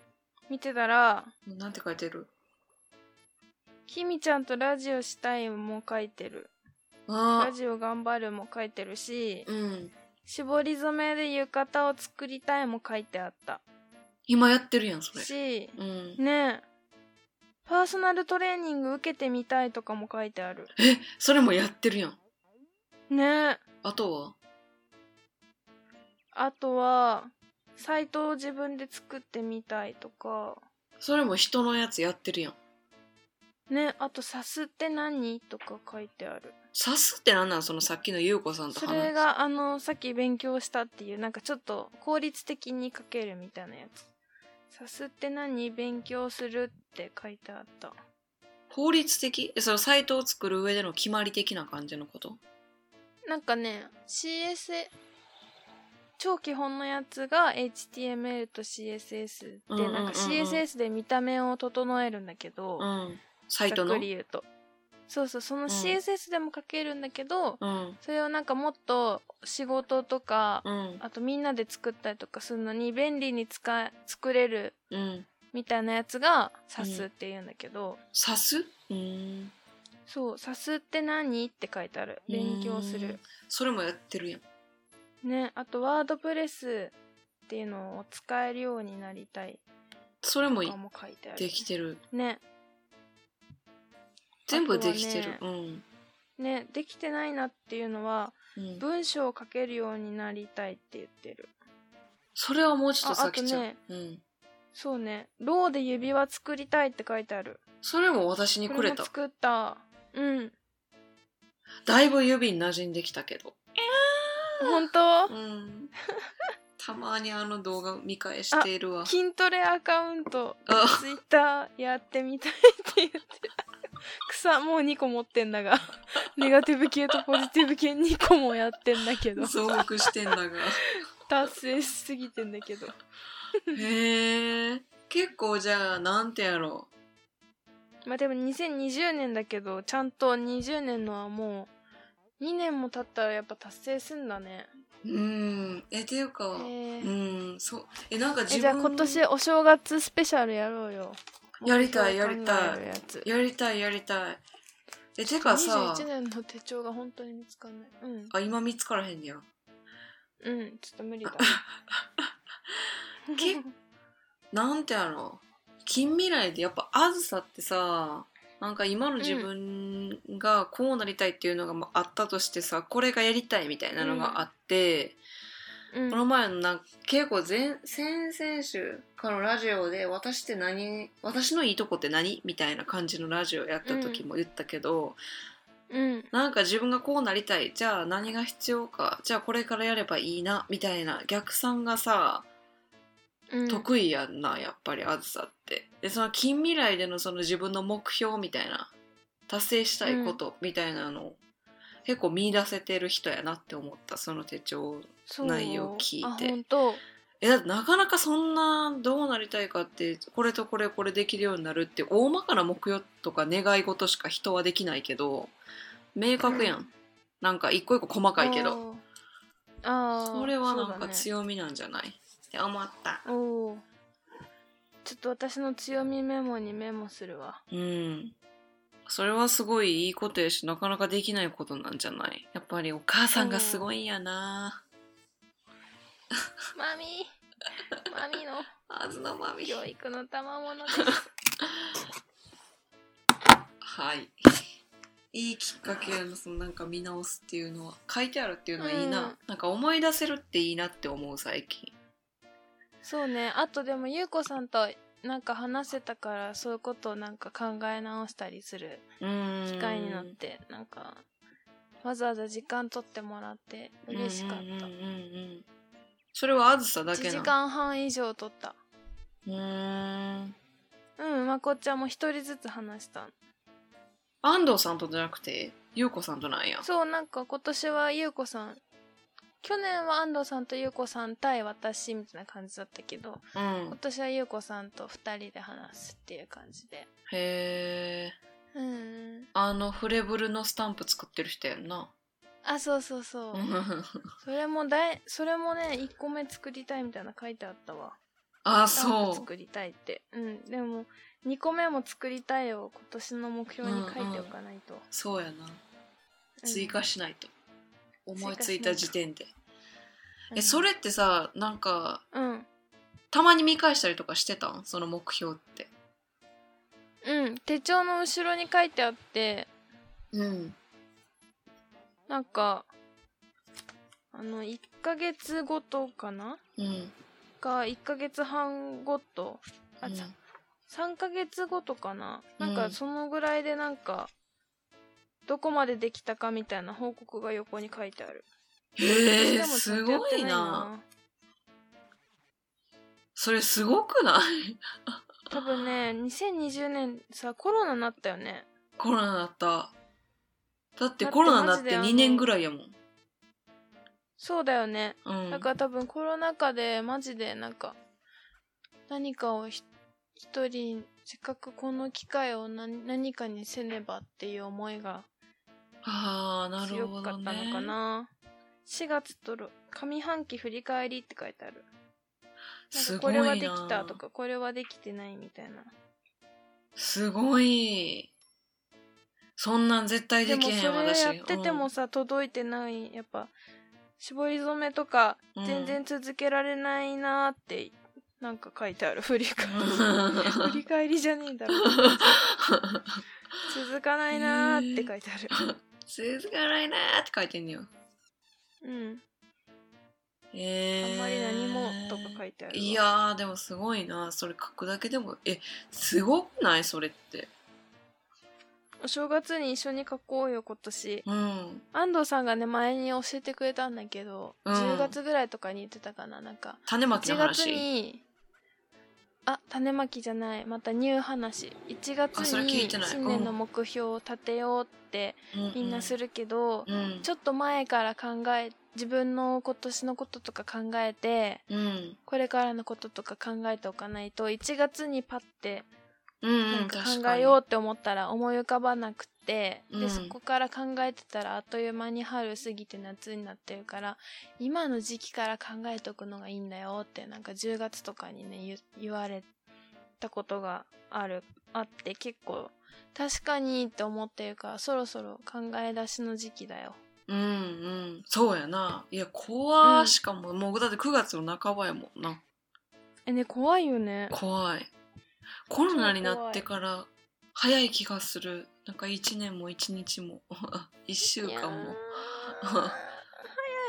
見てたらうんなんて書いてる「きみちゃんとラジオしたい」も書いてる「あラジオ頑張る」も書いてるしーうん「絞り染めで浴衣を作りたい」も書いてあった。今やってるやんそれ。しうん。ねえ。パーソナルトレーニング受けてみたいとかも書いてある。えそれもやってるやん。ねえ。あとは？あとはサイトを自分で作ってみたいとか。それも人のやつやってるやん。ねあと「さすって何?」とか書いてあるさすってなんなんそのさっきの優子さんとそ話れがあのさっき勉強したっていうなんかちょっと効率的に書けるみたいなやつ「さすって何勉強する」って書いてあった。効率的？えそのサイトを作る上での決まり的な感じのこと？なんかね CS 超基本のやつが HTML と CSS で、うんうんうんうん。なんか CSS で見た目を整えるんだけど、うん。サイトざのっくり言うとそうそうそのん。CSS でも書けるんだけど、うん。それをなんかもっと仕事とか、うん。あとみんなで作ったりとかするのに便利に使え作れるうん。みたいなやつが SAS って言うんだけど、さすうん。そう SAS って何？って書いてある。勉強する。それもやってるやん。ねあとワードプレスっていうのを使えるようになりたいそれもとかも書いてある。できてる。ね全部できてるね。うん。ねできてないなっていうのはうん、文章を書けるようになりたいって言ってるそれはもうちょっと先ちゃう。ああとねうん。そうねろうで指輪作りたいって書いてあるそれも私にくれた。これも作ったうんだいぶ指に馴染んできたけど。本当？うん。たまにあの動画見返しているわ。筋トレアカウントあツイッターやってみたいって言ってる草もう2個持ってんだが ネガティブ系とポジティブ系2個もやってんだけど増幅してんだが。達成しすぎてんだけど へえ。結構じゃあ、なんてやろまあでも2020年だけどちゃんと20年のはもう2年も経ったらやっぱ達成すんだねう。うん。え、ていうか、へえうん、そう。え、なんか自分えじゃあ今年お正月スペシャルやろうよやりたい目標考えるやりたい、やりたい。え、てかさ、21年の手帳が本当に見つかんない。うん。あ、今見つからへんねや。うんちょっと無理だ。けなんてやろ。近未来でやっぱあずさってさなんか今の自分がこうなりたいっていうのがまああったとしてさこれがやりたいみたいなのがあって、うん。この前のなんか結構前先々週かのラジオで私って何私のいいとこって何？みたいな感じのラジオやった時も言ったけど、うん。なんか自分がこうなりたい。じゃあ何が必要か。じゃあこれからやればいいな。みたいな逆算がさうん。得意やんなやっぱりあずさって。でその近未来でのその自分の目標みたいな達成したいことみたいなのを、結構見出せてる人やなって思った。その手帳内容聞いてえだってなかなかそんなどうなりたいかってこれとこれこれできるようになるって大まかな目標とか願い事しか人はできないけど明確やん、うん。なんか一個一個細かいけど。あそれはなんか強みなんじゃない？って思った。おおちょっと私の強みメモにメモするわ。うん。それはすごいいいことやし、なかなかできないことなんじゃない？やっぱりお母さんがすごいんやな。マミーマミーのあずのまみ。教育の賜物ですはい。いいきっかけやな、そのなんか見直すっていうのは。書いてあるっていうのはいいな。うんなんか思い出せるっていいなって思う最近。そうねあとでもゆうこさんとなんか話せたからそういうことをなんか考え直したりする。機会になってなんかわざわざ時間取ってもらって嬉しかった、うんうんうんうん。それはあずさだけ1なの？時間半以上取ったうーん。うんまこっちゃんも一人ずつ話した安藤さんとじゃなくて、ゆうこさんとなんや？そうなんか今年はゆうこさん去年は安藤さんとゆうこさん対私みたいな感じだったけどうん今。年はゆうこさんと二人で話すっていう感じでへー。うんあのフレブルのスタンプ作ってる人やんな。あそうそうそう。それもだいそれもね1個目作りたいみたいな書いてあったわ。あ、そう。作りたいって。うん。でも2個目も作りたいを今年の目標に書いておかないと、そうやな。うん。追加しないと。思いついた時点で。うん。え、それってさ、なんか、うん。たまに見返したりとかしてたん？その目標って。うん。手帳の後ろに書いてあって。うん。なんかあの1ヶ月ごとかな？うん。か1ヶ月半ごと。あ、うん。さ3ヶ月ごとかな？なんかうん。そのぐらいでなんかどこまでできたかみたいな報告が横に書いてある。へえ、すごいな。それすごくない？多分ね2020年さコロナになったよね。コロナだった。だってコロナだってマジであの2年ぐらいやもん。そうだよねうん。だから多分コロナ禍でマジでなんか何かをひ一人せっかくこの機会を何何かにせねばっていう思いが強かったのね。かな、4月とろ上半期振り返りって書いてあるなんすごいな。かこれはできたとかこれはできてないみたいなすごい。そんなん絶対でもできへんそれ私。やっててもさ、届いてないやっぱ絞り染めとかうん。全然続けられないなーってなんか書いてある振り返り。う ん振り返りじゃねえだろ続かないなーって書いてある。続かないなーって書いてんねようん。えー、あんまり何もとか書いてあるわ。いやーでもすごいなそれ書くだけでもえすごくない？それってお正月に一緒に書こうよ、今年。うん。安藤さんがね、前に教えてくれたんだけど、うん。10月ぐらいとかに言ってたかな、なんか。種まきの1月話に、あ、種まきじゃない、またニュー話。1月に新年の目標を立てようってみんなするるけど、うん。ちょっと前から考え、自分の今年のこととか考えて、うん。これからのこととか考えておかないと、1月にパッてうんなんか考えようって思ったら思い浮かばなくて、うん。でそこから考えてたらあっという間に春過ぎて夏になってるから今の時期から考えておくのがいいんだよってなんか10月とかにね言言われたことがあるあって結構確かにって思ってるからそろそろ考え出しの時期だよ。うんうん。そうやな。いや怖、うん。しかも。もうだって9月の半ばやもんな。えね怖いよね。怖いコロナになってから早い気がする。なんか1年も1日も。1週間も。ー早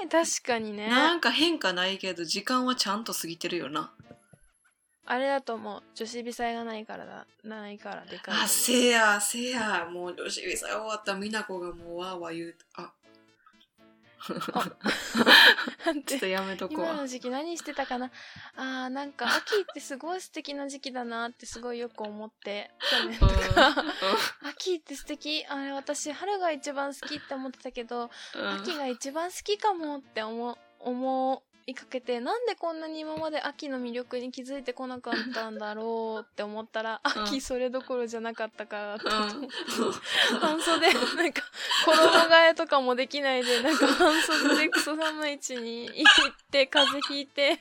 い。確かにね。なんか変化ないけど時間はちゃんと過ぎてるよな。あれだと思う。女子微細がないからだ。ないからでかいあせやせや。もう女子さ終わった。美奈子がもうわーわー言う。あ ちょってとやめとこう。今の時期何してたかな？あーなんか秋ってすごい素敵な時期だなってすごいよく思って去年とか。秋って素敵。あれ私春が一番好きって思ってたけどうん。秋が一番好きかもって思思いかけてなんでこんなに今まで秋の魅力に気づいてこなかったんだろうって思ったらうん。秋それどころじゃなかったからって半袖なんか衣替えとかもできないでなんか半袖でクソ寒い位置に行って風邪ひいて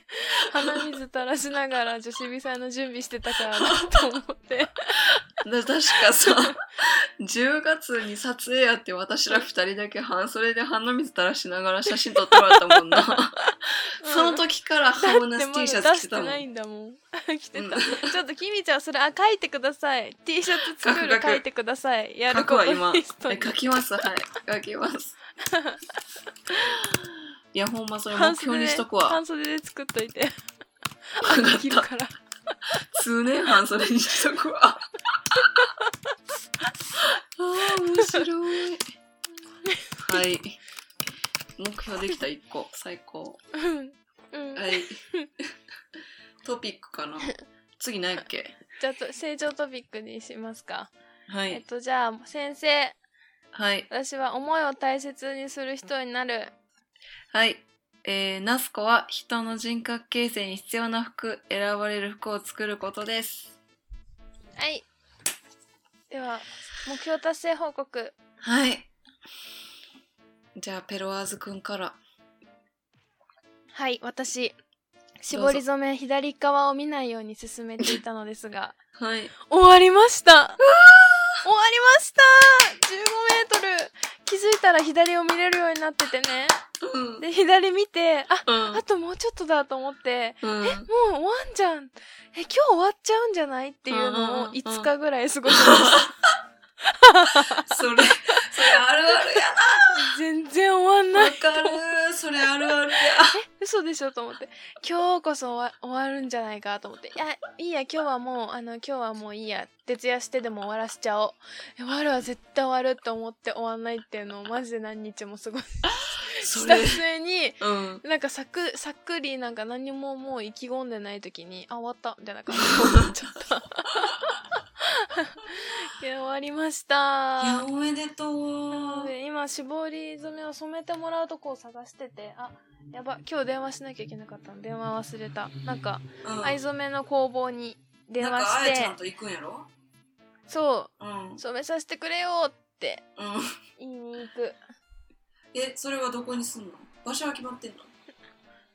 鼻水垂らしながら女子美祭の準備してたからなと思って。で確かさ10月に撮影やって私ら2人だけ半袖で鼻水垂らしながら写真撮ってもらったもんな その時からハムナス T シャツ着てたもん。出してないんだもん着てた、ちょっときみちゃんそれあ書いてください T シャツ作る書いてくださいやることくわ今え書きますはい書きますいやほんまそれ目半標袖でにしとくわ半袖で作っといて分かった着るから通年半袖にしとくわあー面白いはい目標できた1個最高。うん。うん。はい。トピックかな。次何やっけ？じゃあと成長トピックにしますか。はい。えっとじゃあ先生。はい。私は思いを大切にする人になる。はい。えー、ナスコは人の人格形成に必要な服、選ばれる服を作ることです。はい。では目標達成報告。はい。じゃあ、ペロワーズくんから。はい私絞り染め左側を見ないように進めていたのですが。はい。終わりました。終わりました。15メートル。気づいたら左を見れるようになっててね。うん。で左見てあうん。あともうちょっとだと思って。うん。もう終わんじゃん。え今日終わっちゃうんじゃない？っていうのをうんうんうん5日ぐらい過ごしました それ、それあるあるや全然終わんな。ないわかる。それあるあるや。嘘でしょと思って今日こそ終わるんじゃないかと思っていやいいや今日はもうあの今日はもういいや徹夜してでも終わらしちゃおうえ終わるは絶対終わると思って終わんないっていうのをマジで何日も過ごしそれした。末にうん。なんかさっくさっくりなんか何ももう意気込んでない時にあ終わったみたいな感じで 終わっちゃった いや終わりました。いや、おめでとう。で今絞り染めを染めてもらうとこを探しててあやば今日電話しなきゃいけなかったの。電話忘れた。なんかうん。藍染めの工房に電なんか、話してあやちゃんと行くんやろ？そう。ん。う染めさせてくれよってうん。言いに行く。え、それはどこにすんの？場所は決まってんの？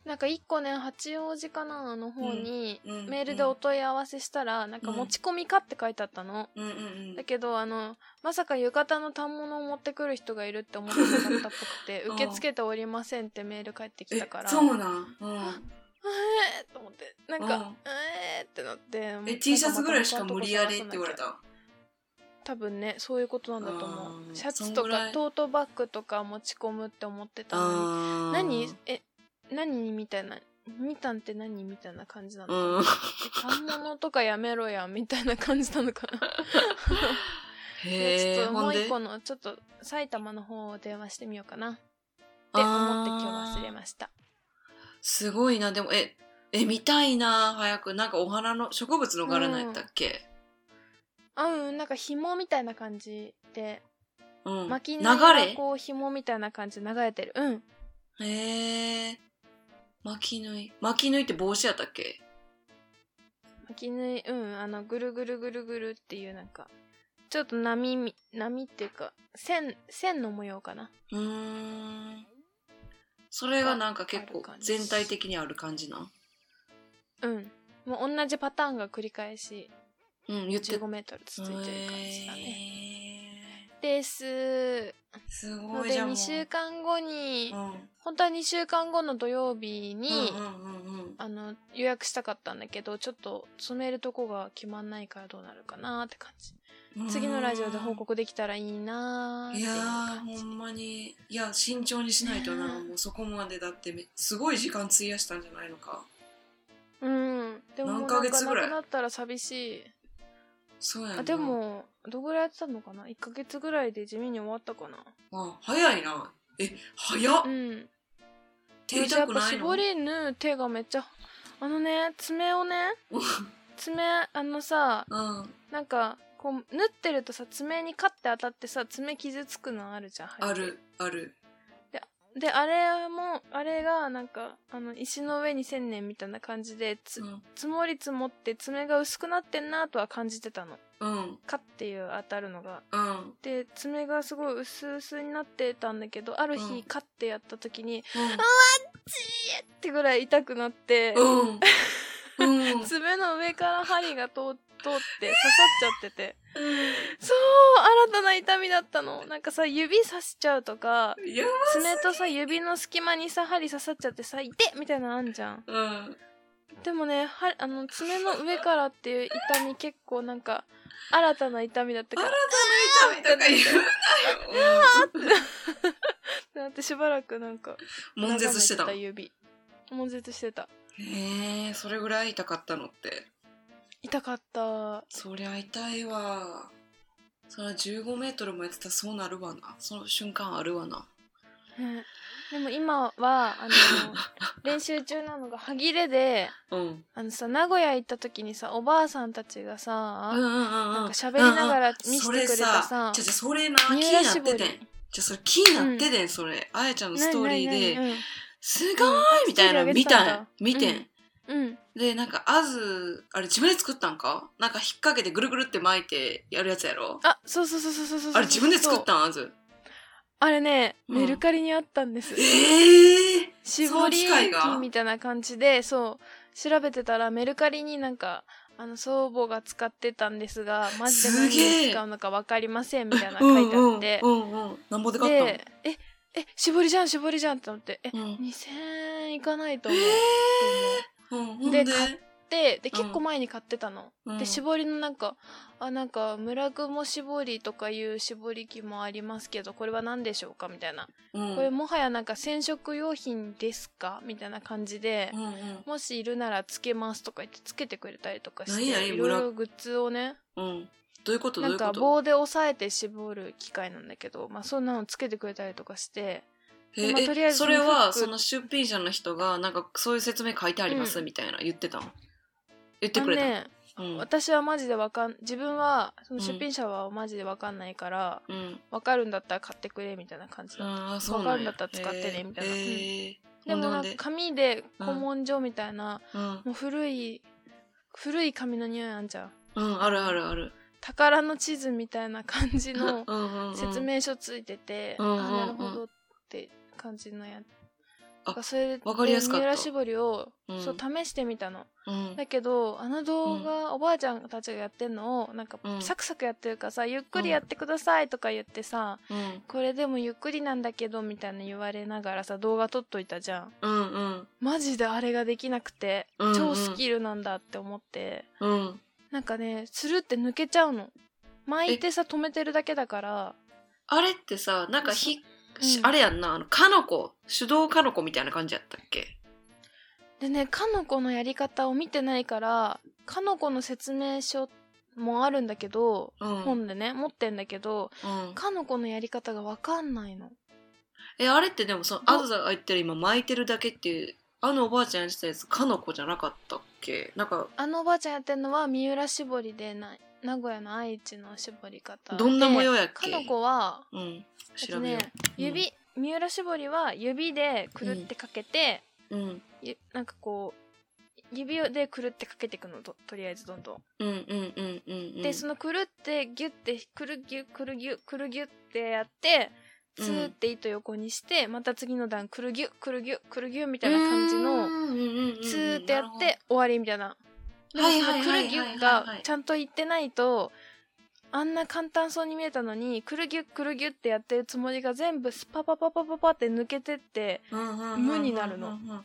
なんか一個ね八王子かなの方にうんメールでお問い合わせしたらなんか持ち込みかって書いてあったの、うんうんうん。だけどあのまさか浴衣の反物を持ってくる人がいるって思ってなかったっぽくて うん。受け付けておりませんってメール返ってきたから。えそうなんうん。えーと思ってなんか、うん。えーってなってえ T シャツぐらいしか無理やりって言われた？多分ねそういうことなんだと思う。シャツとかトートバッグとか持ち込むって思ってたのに。何？え何？みたいなみたんって何？みたいな感じなの、うん反物とかやめろやみたいな感じなのかなへちょっとえもう一個のちょっと埼玉の方を電話してみようかなって思って今日忘れましたすごいなでもええ見たいな早くなんかお花の植物の柄なんやったっけあうんなんか紐みたいな感じでうん、巻き流縫いがれこう紐みたいな感じで流れてるうんへえ巻き縫い。巻き縫いって帽子やったっけ？巻き縫いうんあのぐるぐるぐるぐるっていうなんかちょっと波み波っていうか線線の模様かな。うーん。それがなんか結構全体的にある感じなん？うん。もう同じパターンが繰り返しうん言って。15メートル続いてる感じだね。へです。ーすごいじゃんもう。2週間後に、うん。本当は2週間後の土曜日に、あの予約したかったんだけどちょっと染めるとこが決まんないからどうなるかなって感じ。うん。次のラジオで報告できたらいいなーっていやーほんまに。いや慎重にしないとな。もうそこまでだってめすごい時間費やしたんじゃないのか。うん。でも何ヶ月ぐらい？なんかなくなったら寂しいそうやんな。あでもどぐらいやってたのかな？1ヶ月ぐらいで地味に終わったかな？あ早いな。え早っ。うん。手痛くないの？絞り縫う手がめっちゃあのね爪をね爪あのさうんなんかこう縫ってるとさ爪にカッて当たってさ爪傷つくのあるじゃんあるあるであれもあれがなんかあの石の上に千年みたいな感じでつ、うん。積もり積もって爪が薄くなってんなとは感じてたの。うん。カッていう当たるのが。うん。で爪がすごい薄々になってたんだけどある日、うん。カッてやった時にうん。ってぐらい痛くなって、うん。うん。爪の上から針が通通って刺さっちゃってて。そう新たな痛みだったの。なんかさ指刺しちゃうとか爪とさ指の隙間にさ針刺さっちゃってさ痛っみたいなのあんじゃん。うん。でもねはあの爪の上からっていう痛み結構なんか新たな痛みだったから新たな痛みとか言うなよ。だってしばらくなんかうん悶絶してた。悶絶してた。へえそれぐらい痛かったのって痛かった。そりゃ痛いわ。そりゃ15メートルもやってたらそうなるわな。その瞬間あるわな。ねでも今はあの 練習中なのが歯切れでうん。あのさ名古屋行った時にさおばあさんたちがさ、うんうんうんうん。なんか喋りながら見せてくれたさじゃじゃそれな気三になっててん。じゃそれ気になっててん、それ。あやちゃんのストーリーで。何何すごいみたいなの見たん。見てん、何うん、うんでなんかあずあれ自分で作ったんか？なんか引っ掛けてぐるぐるって巻いてやるやつやろ？あそうそうそうそうそうそうあれ自分で作ったん？あずあれね、うん。メルカリにあったんです。ええー、絞りみたいな感じでそう。調べてたらメルカリになんかあの祖母が使ってたんですがマジです何に使うのか分かりませんみたいな書いてあって、うん。うんうんうんなんぼで買ったのでええ絞りじゃん絞りじゃんって思って。え、うん。2000円いかないと思う、うんほん。でで？買っででうん。結構前に買ってたの、うん。で絞りのなんかあなんか村雲絞りとかいう絞り機もありますけどこれは何でしょうかみたいな、うん。これもはやなんか染色用品ですか？みたいな感じで、うんうん。もしいるならつけますとか言ってつけてくれたりとかしていろいろグッズをね。うん。どういうこと？どなかうんいうこと？棒で押さえて絞る機械なんだけど、まあ、そんなのつけてくれたりとかしてえまあとりあえずえそれはその出品者の人がなんかそういう説明書いてあります、うんみたいな言ってたの？言ってくれたねうん。私はマジでわかん自分はその出品者はマジでわかんないから、うん。わかるんだったら買ってくれみたいな感じだった、わかるんだったら使ってねみたいな。へー。でもなんか紙で古文書みたいな、もう古い古い紙の匂いあんじゃん。うん、うん、あるあるある。宝の地図みたいな感じの説明書ついてて、うんうんうん。あなるほどって感じのやあそれでわかりやすかった。三浦絞りを、うん。そう試してみたの。うん。だけどあの動画、おばあちゃんたちがやってんのをなんかうん。サクサクやってるからさ、ゆっくりやってくださいとか言ってさ、うん。これでもゆっくりなんだけどみたいな言われながらさ動画撮っといたじゃん。うんうん。マジであれができなくて、うんうん。超スキルなんだって思って。うん。なんかねスルって抜けちゃうの。巻いてさ止めてるだけだから。あれってさなんかひ、あれやんなあのかのこ手動かのこみたいな感じやったっけ？でねかのこのやり方を見てないからかのこの説明書もあるんだけど、うん、本でね持ってんだけどうん、かのこのやり方がわかんないの。えあれってでもそのどあずさが言ってる今巻いてるだけっていうあのおばあちゃんやってたやつかのこじゃなかったっけ？なんかあのおばあちゃんやってるのは三浦絞りでな名古屋の愛知の絞り方どんな模様やっでけ？かのこはうん調べよとねう、指、三浦絞りは指でくるってかけて、うん。ゆなんかこう指でくるってかけていくのととりあえずどんどん、うんうんうんうんうん。でそのくるってギュッてくるギュくるギュくるギュってやってツーって糸横にして、また次の段くるギュくるギュくるギュみたいな感じのツーってやって終わりみたいな。でもはいそのくるぎゅはいがちゃんといってないとあんな簡単そうに見えたのにくるぎゅくるぎゅってやってるつもりが全部スパパパパパパって抜けてって無になるの。縫っ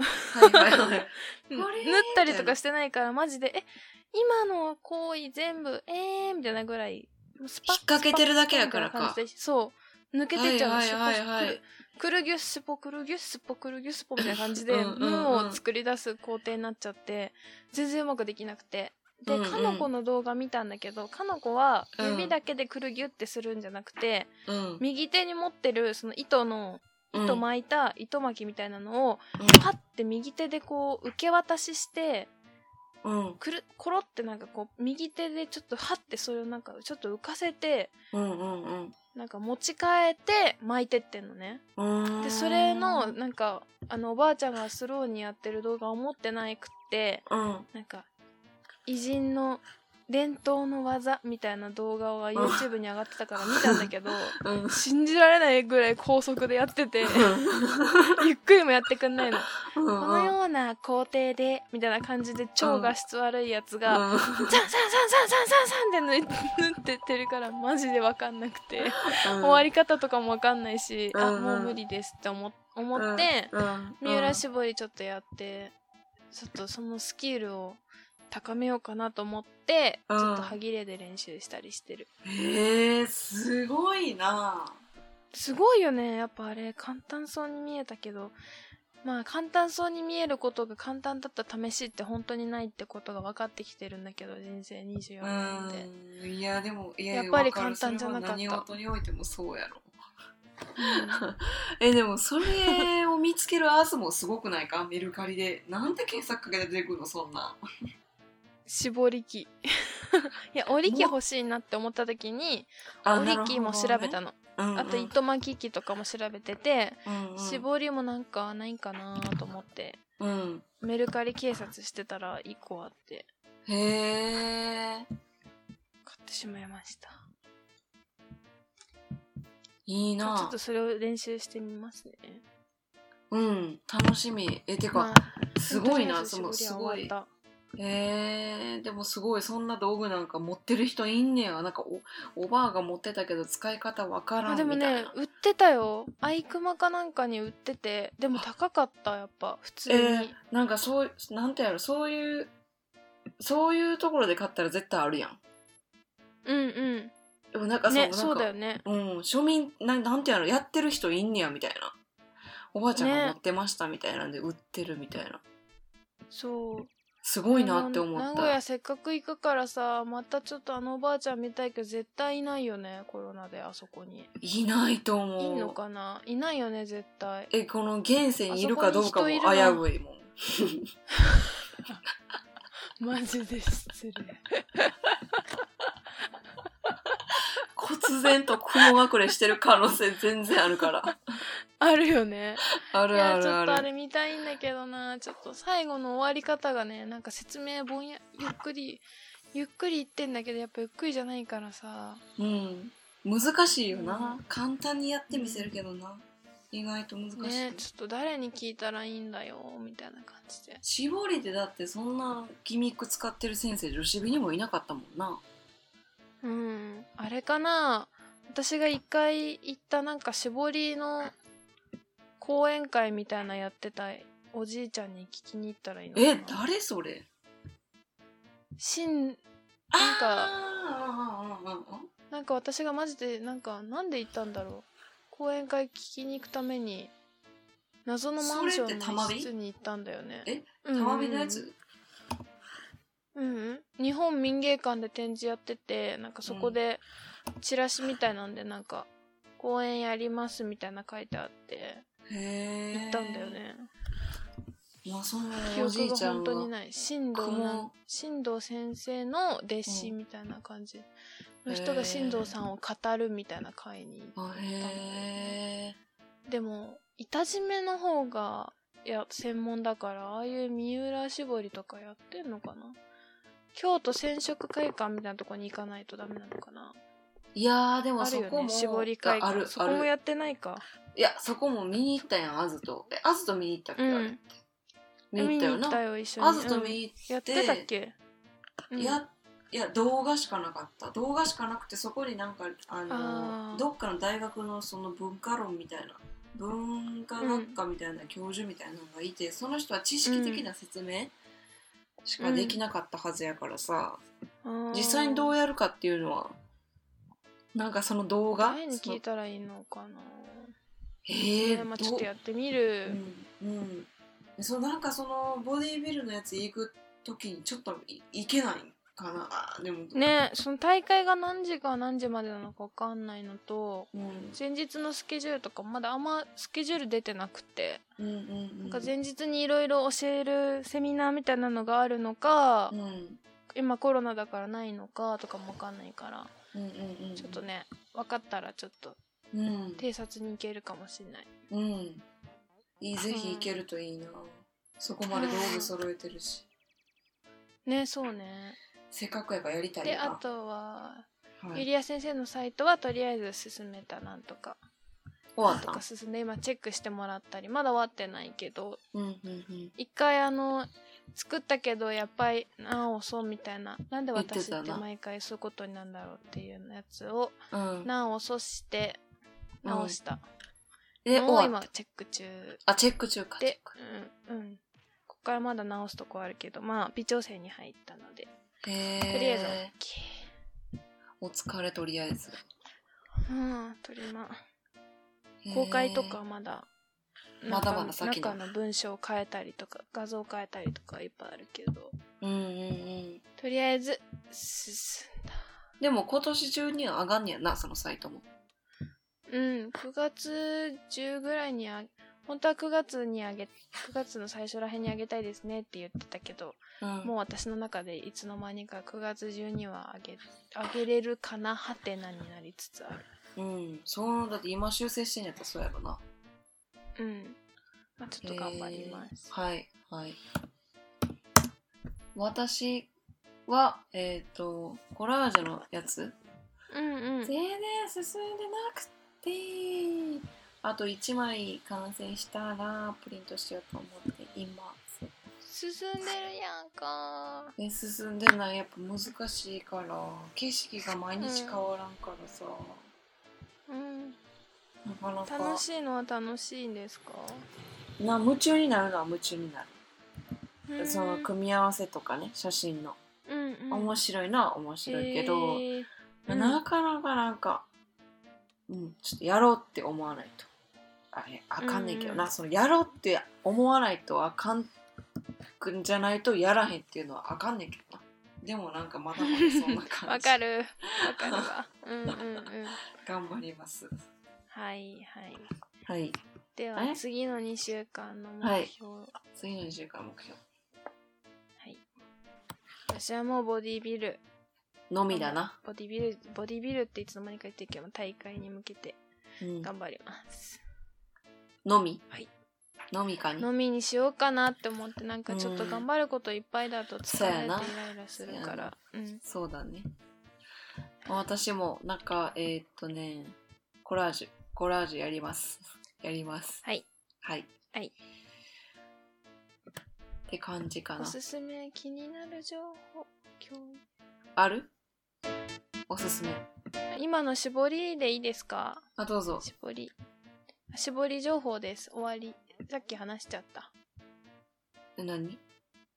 たりとかしてないからマジでえ今の行為全部えーみたいなぐらいスパッ引っ掛けてるだけやからかそう抜けてっちゃうのはいはいくるぎゅっすぽくるぎゅっすぽくるぎゅっすぽみたいな感じでうんうんうんムーを作り出す工程になっちゃって全然うまくできなくてで、うんうんかのこの動画見たんだけどかのこはうん。指だけでくるぎゅってするんじゃなくて、うん。右手に持ってるその糸の糸巻いた糸巻きみたいなのをパッて右手でこう受け渡ししてうん。くるコロってなんかこう右手でちょっとハッてそれをなんかちょっと浮かせてうんうんなんか持ち替えて巻いてってんのね。うん。でそれのなんかあのおばあちゃんがスローにやってる動画を持ってないくってうん。なんか偉人の伝統の技みたいな動画が YouTube に上がってたから見たんだけどうん。信じられないぐらい高速でやっててゆっくりもやってくんないの。このような工程でみたいな感じで超画質悪いやつが、うん。サンサンサンサンサンサンサンって縫ってってるからマジで分かんなくて、終わり方とかも分かんないし、あうんもう無理ですって思思って、うん三浦絞りちょっとやってちょっとそのスキルを高めようかなと思って、うん。ちょっと歯切れで練習したりしてる。へえすごいな。すごいよねやっぱあれ。簡単そうに見えたけど。まあ簡単そうに見えることが簡単だった試しって本当にないってことが分かってきてるんだけど人生24年で、うん。いやでもいややっぱり簡単じゃなかった。何事においてもそうやろ。うん。えでもそれを見つけるアースもすごくないか？メルカリで。なんで検索かけて出てくるのそんな絞り機。いや折り機欲しいなって思った時にあ折り機も調べたの、なるほどねあと糸巻き機とかも調べてて、うんうん。絞りもなんかないかなと思ってうん。メルカリ警察してたら1個あってへえ買ってしまいました。いいな。ちょっとそれを練習してみますね。うん楽しみ。えてか、まあすごいなすごいえでもすごいそんな道具なんか持ってる人いんねや。なんかおおばあが持ってたけど使い方わからたあでもんみたいな。ね売ってたよ。アイクマかなんかに売ってて。でも高かったやっぱ。普通に、えーなんかそうなんてやろ。そういうそういうところで買ったら絶対あるやん。うんうん。でもなんかそう,、ねなんかそうだよね。うん。庶民ななんてやろ。やってる人いんねやみたいな。おばあちゃんがね。持ってましたみたいなんで売ってるみたいな。そうすごいなって思った。古屋せっかく行くからさまたちょっとあのおばあちゃん見たいけど絶対いないよねコロナであそこに。いないと思う。いいのかな？いないよね絶対。えこの現世にいるかどうかも危ういもん。マジで失礼忽然と雲隠れしてる可能性全然あるから。あるよね。あいやちるある。あょっとあれる見たいんだけどなちょっと最後の終わり方がねなんか説明ぼんやゆっくりゆっくり言ってんだけどやっぱゆっくりじゃないからさ。うん。難しいよな、うん簡単にやってみせるけどな、意外と難しい、ねちょっと誰に聞いたらいいんだよみたいな感じで。絞りでだってそんなギミック使ってる先生女子部にもいなかったもんなうん。あれかな？私が一回行ったなんか絞りの講演会みたいなやってたおじいちゃんに聞きに行ったらいいのかな。え誰それ？しんなんかなんか私がマジでなんかなんで行ったんだろう。講演会聞きに行くために謎のマンションの一室に行ったんだよね。えうんうん。うん玉美のやつ？うん。うん日本民芸館で展示やっててなんかそこでチラシみたいなんでなんか公演やりますみたいな書いてあって行ったんだよね。まあその記憶が本当にない。新藤な雲。新藤先生の弟子みたいな感じ。の人が新藤さんを語るみたいな会に行あったね。へでも板締めの方がいや専門だからああいう三浦絞りとかやってんのかな京都染色会館みたいなとこに行かないとダメなのかな？えいやーでもそこもね絞り会あ館るある。そこもやってないか。いやそこも見に行ったやんあずと。えあずと見に行ったっけ、うん。あれって？見に行ったよな。よ一緒に。あずとうん見に行って、やってたっけ、うん。いやいや動画しかなかった。動画しかなくてそこになんかあのどっかの大学のその文化論みたいな文化学科みたいな教授みたいなのがいて、その人は知識的な説明しかできなかったはずやからさ、あー。実際にどうやるかっていうのはなんかその動画？誰に聞いたらいいのかな。えねまあ、ちょっとやってみる、う？ん。うん。そのなんかそのボディービルのやつ行く時にちょっとい行けないかな。あでも。ねその大会が何時から何時までなのか分かんないのとうん。前日のスケジュールとかまだあんまスケジュール出てなくて、うんうんうん。なんか前日にいろいろ教えるセミナーみたいなのがあるのか、うん。今コロナだからないのかとかも分かんないから、うんうんうん。ちょっとね分かったらちょっとうん。偵察に行けるかもしれない。うん。いいぜひ行けるといいな。そこまで道具揃えてるし。ねそうねせっかくやからやりたいな。であとは、はい。ゆりや先生のサイトはとりあえず進めたなんとかなんと終わった？か進んで今チェックしてもらったりまだ終わってないけどうんうんうん。一回あの作ったけどやっぱり直そうみたいななんで私言って毎回そういうことになるんだろうっていうやつをうん。直そして直した。でのを今終わった？チェック中。あチェック中かでク。うんうん。ここからまだ直すとこあるけどまあ微調整に入ったので。へとりあえず。え OK お疲れとりあえず。うんとりま公開とかまだまだまだ先だ中の文章を変えたりとか画像を変えたりとかいっぱいあるけど。うんうんうん。とりあえず進んだ。でも今年中には上がんねやなそのサイトも。うん9月10ぐらいにあ本当は9月にあげ9月の最初らへんにあげたいですねって言ってたけど、うん。もう私の中でいつの間にか9月中にはあげあげれるかな？はてなになりつつある。うん。そうだって今修正してんやったらそうやろな。うん。まあちょっと頑張ります。へーはいはい。私はえっ、とコラージュのやつ？うんうん。全然進んでなくてあと1枚完成したらプリントしようと思っています進んでるやんか。え進んでない。やっぱ難しいから。景色が毎日変わらんからさ、うん。なかなか。楽しいのは楽しいんですか？な夢中になるのは夢中になる、うん。その組み合わせとかね写真の、うんうん。面白いのは面白いけど、へー。うん。なかなかなんか、うん、ちょっとやろうって思わないとあかんねんけどな、うん。そのやろうって思わないとあかんくんじゃないとやらへんっていうのはあかんねんけどな。でもなんかまだまだそんな感じ。わかる。わかるわ。うんうんうん。頑張ります。はいはい。はい。ではえ？次の2週間の目標。はい、次の2週間目標。私はもうボディビル。のみだな、ボディビルボディビルっていつの間にか言ってるけど大会に向けてうん、頑張ります、のみ？はい。のみかに飲みにしようかなって思ってなんかちょっと頑張ることいっぱいだと疲れてイライラするから。うん。そうだね。私もなんかえーっとねコラージュコラージュやります。やります。はい。はい。はい。って感じかな。おすすめ気になる情報今ある？おすすめ。日今の絞りでいいですか？あどうぞ。絞り絞り情報です。終わり。さっき話しちゃった。え何？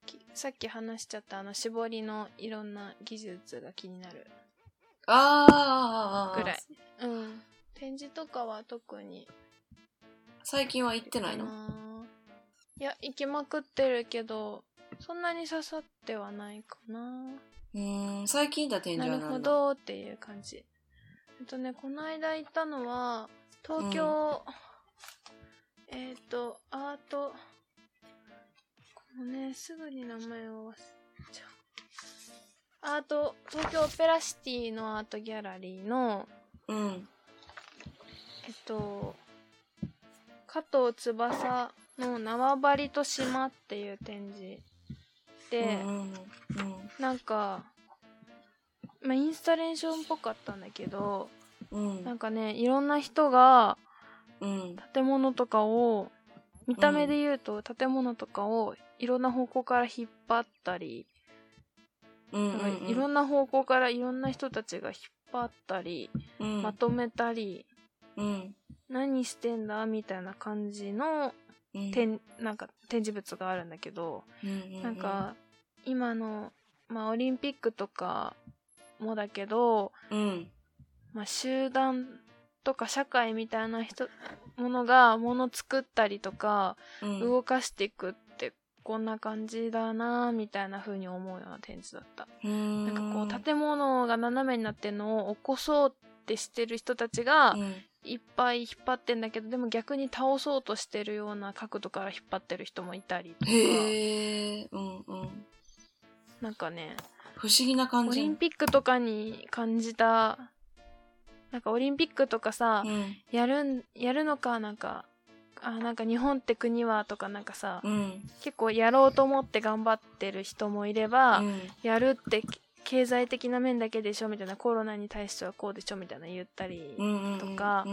きさっき話しちゃったあの絞りのいろんな技術が気になる。ああぐらい。うん。展示とかは特に。最近は行ってないの？いや行きまくってるけどそんなに刺さってはないかなうん最近行った展な示は何だるほどっていう感じえっとねこの間行ったのは東京、えっ、とアートもうねすぐに名前を忘れちゃう。アート東京オペラシティのアートギャラリーのうん。えっと加藤翼の縄張りと島っていう展示で、うんうん。なんか、まあ、インスタレーションっぽかったんだけどうん。なんかねいろんな人がうん。建物とかを見た目で言うと建物とかをいろんな方向から引っ張ったり、うんなんかいろんな方向からいろんな人たちが引っ張ったり、うん。まとめたりうん。何してんだみたいな感じのうん。展なんか展示物があるんだけど、うん。なんか今の、まあ、オリンピックとかもだけど、うん。まあ、集団とか社会みたいな人ものがもの作ったりとかうん。動かしていくってこんな感じだなみたいな風に思うような展示だった。うん。なんかこう建物が斜めになってるのを起こそうってしてる人たちがうん。いっぱい引っ張ってんだけどでも逆に倒そうとしてるような角度から引っ張ってる人もいたりとか。へえうんうん。なんかね不思議な感じ。オリンピックとかに感じたなんかオリンピックとかさ、うん。やるんやるのかなんかあなんか日本って国はとかなんかさ、うん。結構やろうと思って頑張ってる人もいれば、うん。やるって経済的な面だけでしょみたいなコロナに対してはこうでしょみたいな言ったり、とか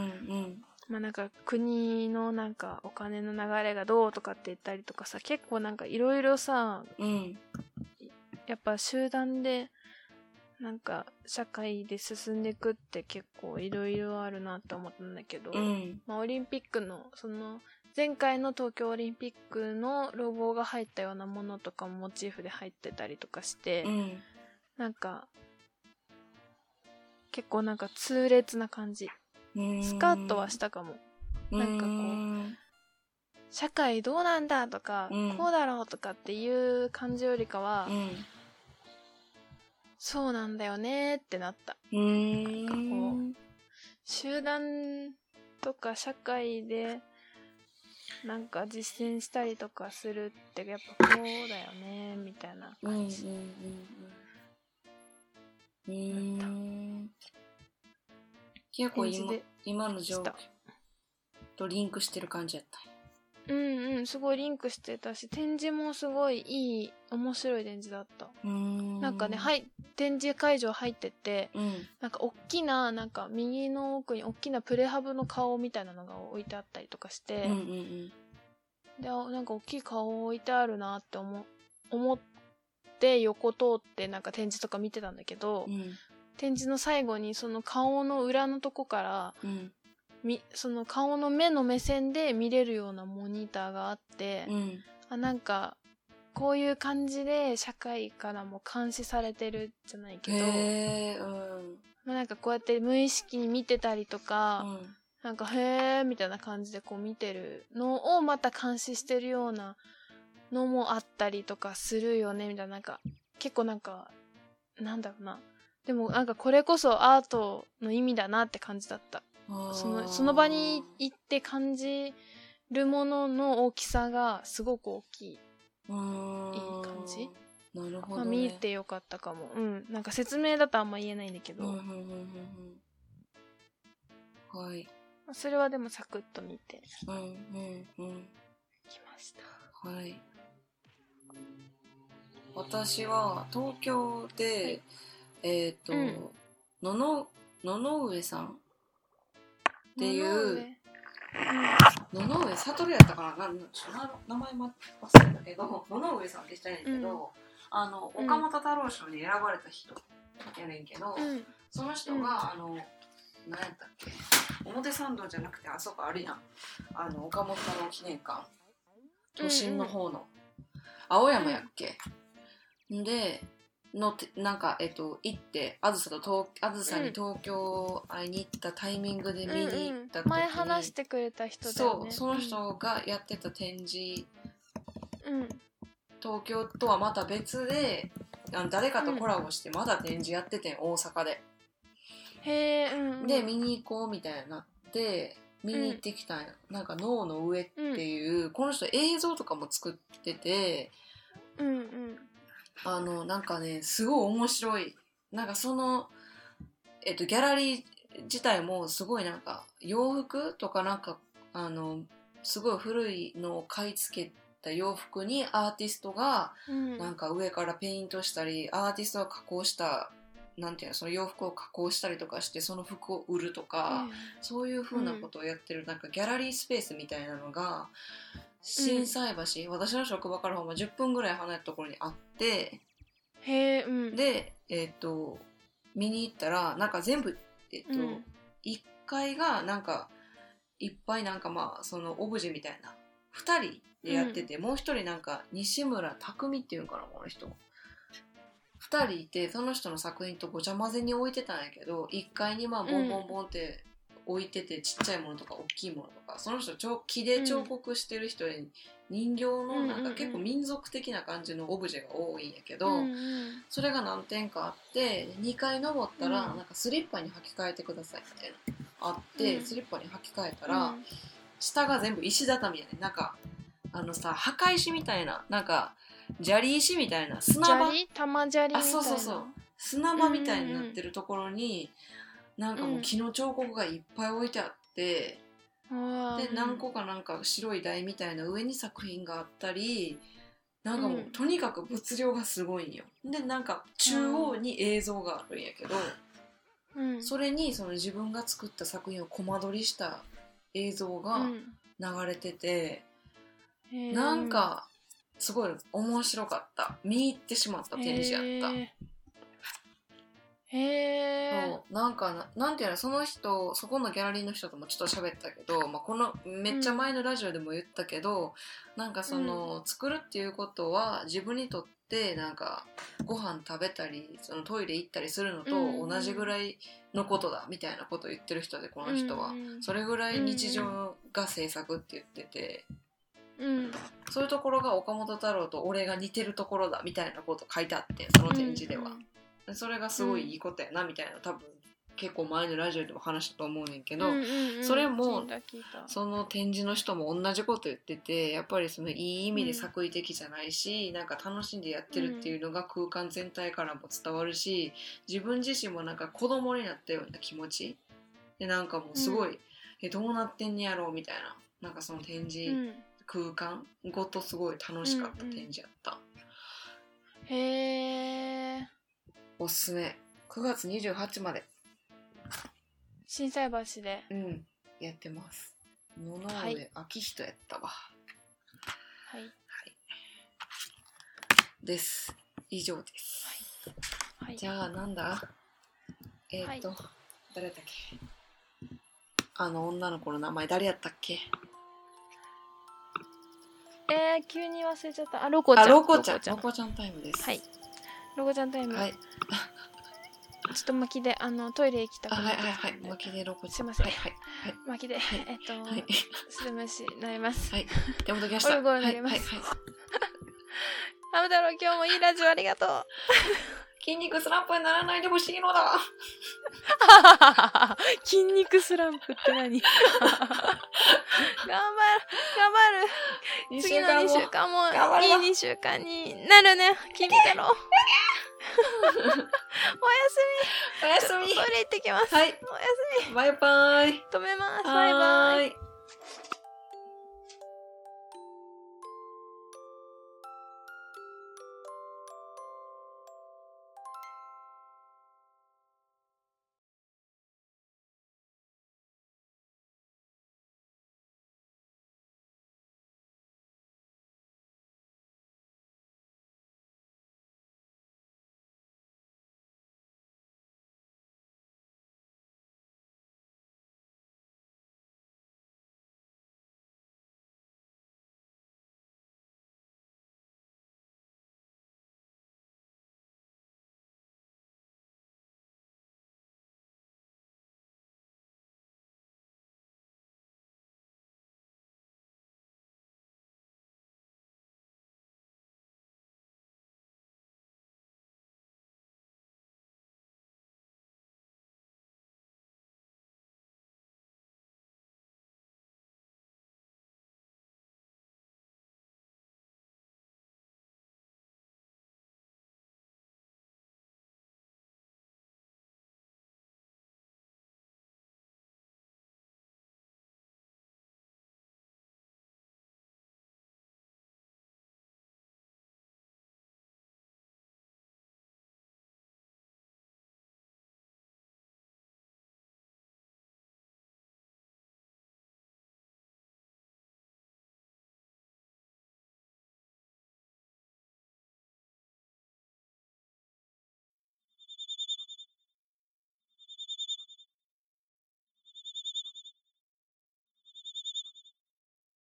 まあなんか国のなんかお金の流れがどうとかって言ったりとかさ結構なんかいろいろさうんやっぱ集団でなんか社会で進んでいくって結構いろいろあるなって思ったんだけど、うん。まあ、オリンピックのその前回の東京オリンピックのロゴが入ったようなものとかもモチーフで入ってたりとかして、うん。なんか結構なんか痛烈な感じ。うん。スカッとはしたかも。なんかこううん社会どうなんだとか、うん。こうだろうとかっていう感じよりかは、うんそうなんだよねってなった。うー。ん集団とか社会でなんか実践したりとかするってやっぱこうだよねみたいなうんうんうん感じ、うん。うん結構今今の状況とリンクしてる感じやったうんうんすごいリンクしてたし展示もすごいいい面白い展示だった、うん。なんかねはい展示会場入っててうん。なんか大きななんか右の奥に大きなプレハブの顔みたいなのが置いてあったりとかして、うんうんであなんか大きい顔置いてあるなって思思って横通ってなんか展示とか見てたんだけど、うん。展示の最後にその顔の裏のとこからうんみその顔の目の目線で見れるようなモニターがあって、うん。あなんかこういう感じで社会からも監視されてるじゃないけど、うん。まあ、なんかこうやって無意識に見てたりとか、うん。なんかへーみたいな感じでこう見てるのをまた監視してるようなのもあったりとかするよねみたいななんか結構なんかなんだろうな。でもなんかこれこそアートの意味だなって感じだったそのその場に行って感じるものの大きさがすごく大きい、いい感じまあ、なるほどね。見てよかったかも。うん。なんか説明だとあんま言えないんだけど、うんうんうんうんうん。はい。まあそれはでもサクッと見て。うんうんうん。きました。はい。私は東京で、えっ、と、うん。のの野々上さんってい野々上。う野々上悟やったかな？名前ま忘れたけど野々上さんって人やねんけど、うん。あのうん。岡本太郎賞に選ばれた人やねんけど、うん。その人が、あの何やったっけ？表参道じゃなくてあそこあるやん。あの岡本太郎記念館。都心の方の、青山やっけ、でのてなんかえっと行ってあずさと東あずさに東京会いに行ったタイミングで見に行った時に、前話してくれた人だよね。そうその人がやってた展示。うん。東京とはまた別であの誰かとコラボしてまだ展示やっててん大阪で。へえうんうん。で見に行こうみたいになって見に行ってきたんや、なんか「脳の上」っていう、この人映像とかも作っててうんうんあのなんかねすごい面白い。なんかそのえっとギャラリー自体もすごいなんか洋服とかなんかあのすごい古いのを買い付けた洋服にアーティストがうん。なんか上からペイントしたりアーティストが加工したなんていうのその洋服を加工したりとかしてその服を売るとか、そういうふうなことをやってるなんかギャラリースペースみたいなのが心斎橋、私の職場からほんま10分ぐらい離れたところにあって。へえうん。でえっ、と見に行ったらなんか全部えっ、と、うん。1階がなんかいっぱいなんかまあそのオブジェみたいな。2人でやってて、もう1人なんか西村匠っていうんかなこの人。2人いてその人の作品とごちゃ混ぜに置いてたんやけど1階にまあボンボンボンって置いてて、ちっちゃいものとか大きいものとかその人ちょ木で彫刻してる人で人形のなんか結構民族的な感じのオブジェが多いんやけど、それが何点かあって2階登ったら、うん。なんかスリッパに履き替えてくださいみたいなあって、うん。スリッパに履き替えたら、うん。下が全部石畳やねなんかあのさ墓石みたいななんか砂利石みたいな砂場あそうそうそう。砂場みたいになってるところに、なんかもう木の彫刻がいっぱい置いてあって、で何個かなんか白い台みたいな上に作品があったりなんかもう、うん。とにかく物量がすごいんよ。でなんか中央に映像があるんやけど、うん。それにその自分が作った作品をコマ撮りした映像がうん。流れてて、へー。なんかすごい面白かった。見入ってしまった展示やった。へー。へーそう。なんかななんていうのその人そこのギャラリーの人ともちょっと喋ったけど、まあ、このめっちゃ前のラジオでも言ったけど、なんかその、作るっていうことは自分にとってなんかご飯食べたりそのトイレ行ったりするのと同じぐらいのことだみたいなことを言ってる人でこの人は、うんうんそれぐらい日常が制作って言ってて、うん。そういうところが岡本太郎と俺が似てるところだみたいなこと書いてあってその展示では。でそれがすごいいいことやなみたいな多分結構前のラジオでも話したと思うねんけど、うんうんうんそれもその展示の人も同じこと言っててやっぱりそのいい意味で作為的じゃないし、なんか楽しんでやってるっていうのが空間全体からも伝わるし自分自身もなんか子供になったような気持ち。でなんかもうすごい、うえどうなってんねやろうみたいな。なんかその展示うん。空間ごとすごい楽しかった展示やった、へえおすすめ。9月28まで。心斎橋で。うん、やってます。野々はい。で秋人やったわ。はい。です。以上です。はい。じゃあ、なんだ？えっ、と、誰だっけ？あの女の子の名前誰やったっけ？えー、急に忘れちゃった。あロコちゃあ、ん。ロコちゃん。ロコちゃんタイムです。はいロコちゃんタイム、はい。ちょっと巻きであのトイレ行きたくあ、なっいはいはい。巻きでロコちゃん。すいませんはいはい巻きで、はいえっと、はい。スルムシなります、はい。手元きました。オルゴールになりますはいはいはい ハム太郎今日もいいラジオありがとう筋肉スランプにならないでほしいのだ。筋肉スランプって何？頑張る頑張る。二次の2週間もいい2週間になるね。君太郎おやおやすみ。すみトイレ行ってきます、はい。おやすバイバイ。み止めます。バイバイ。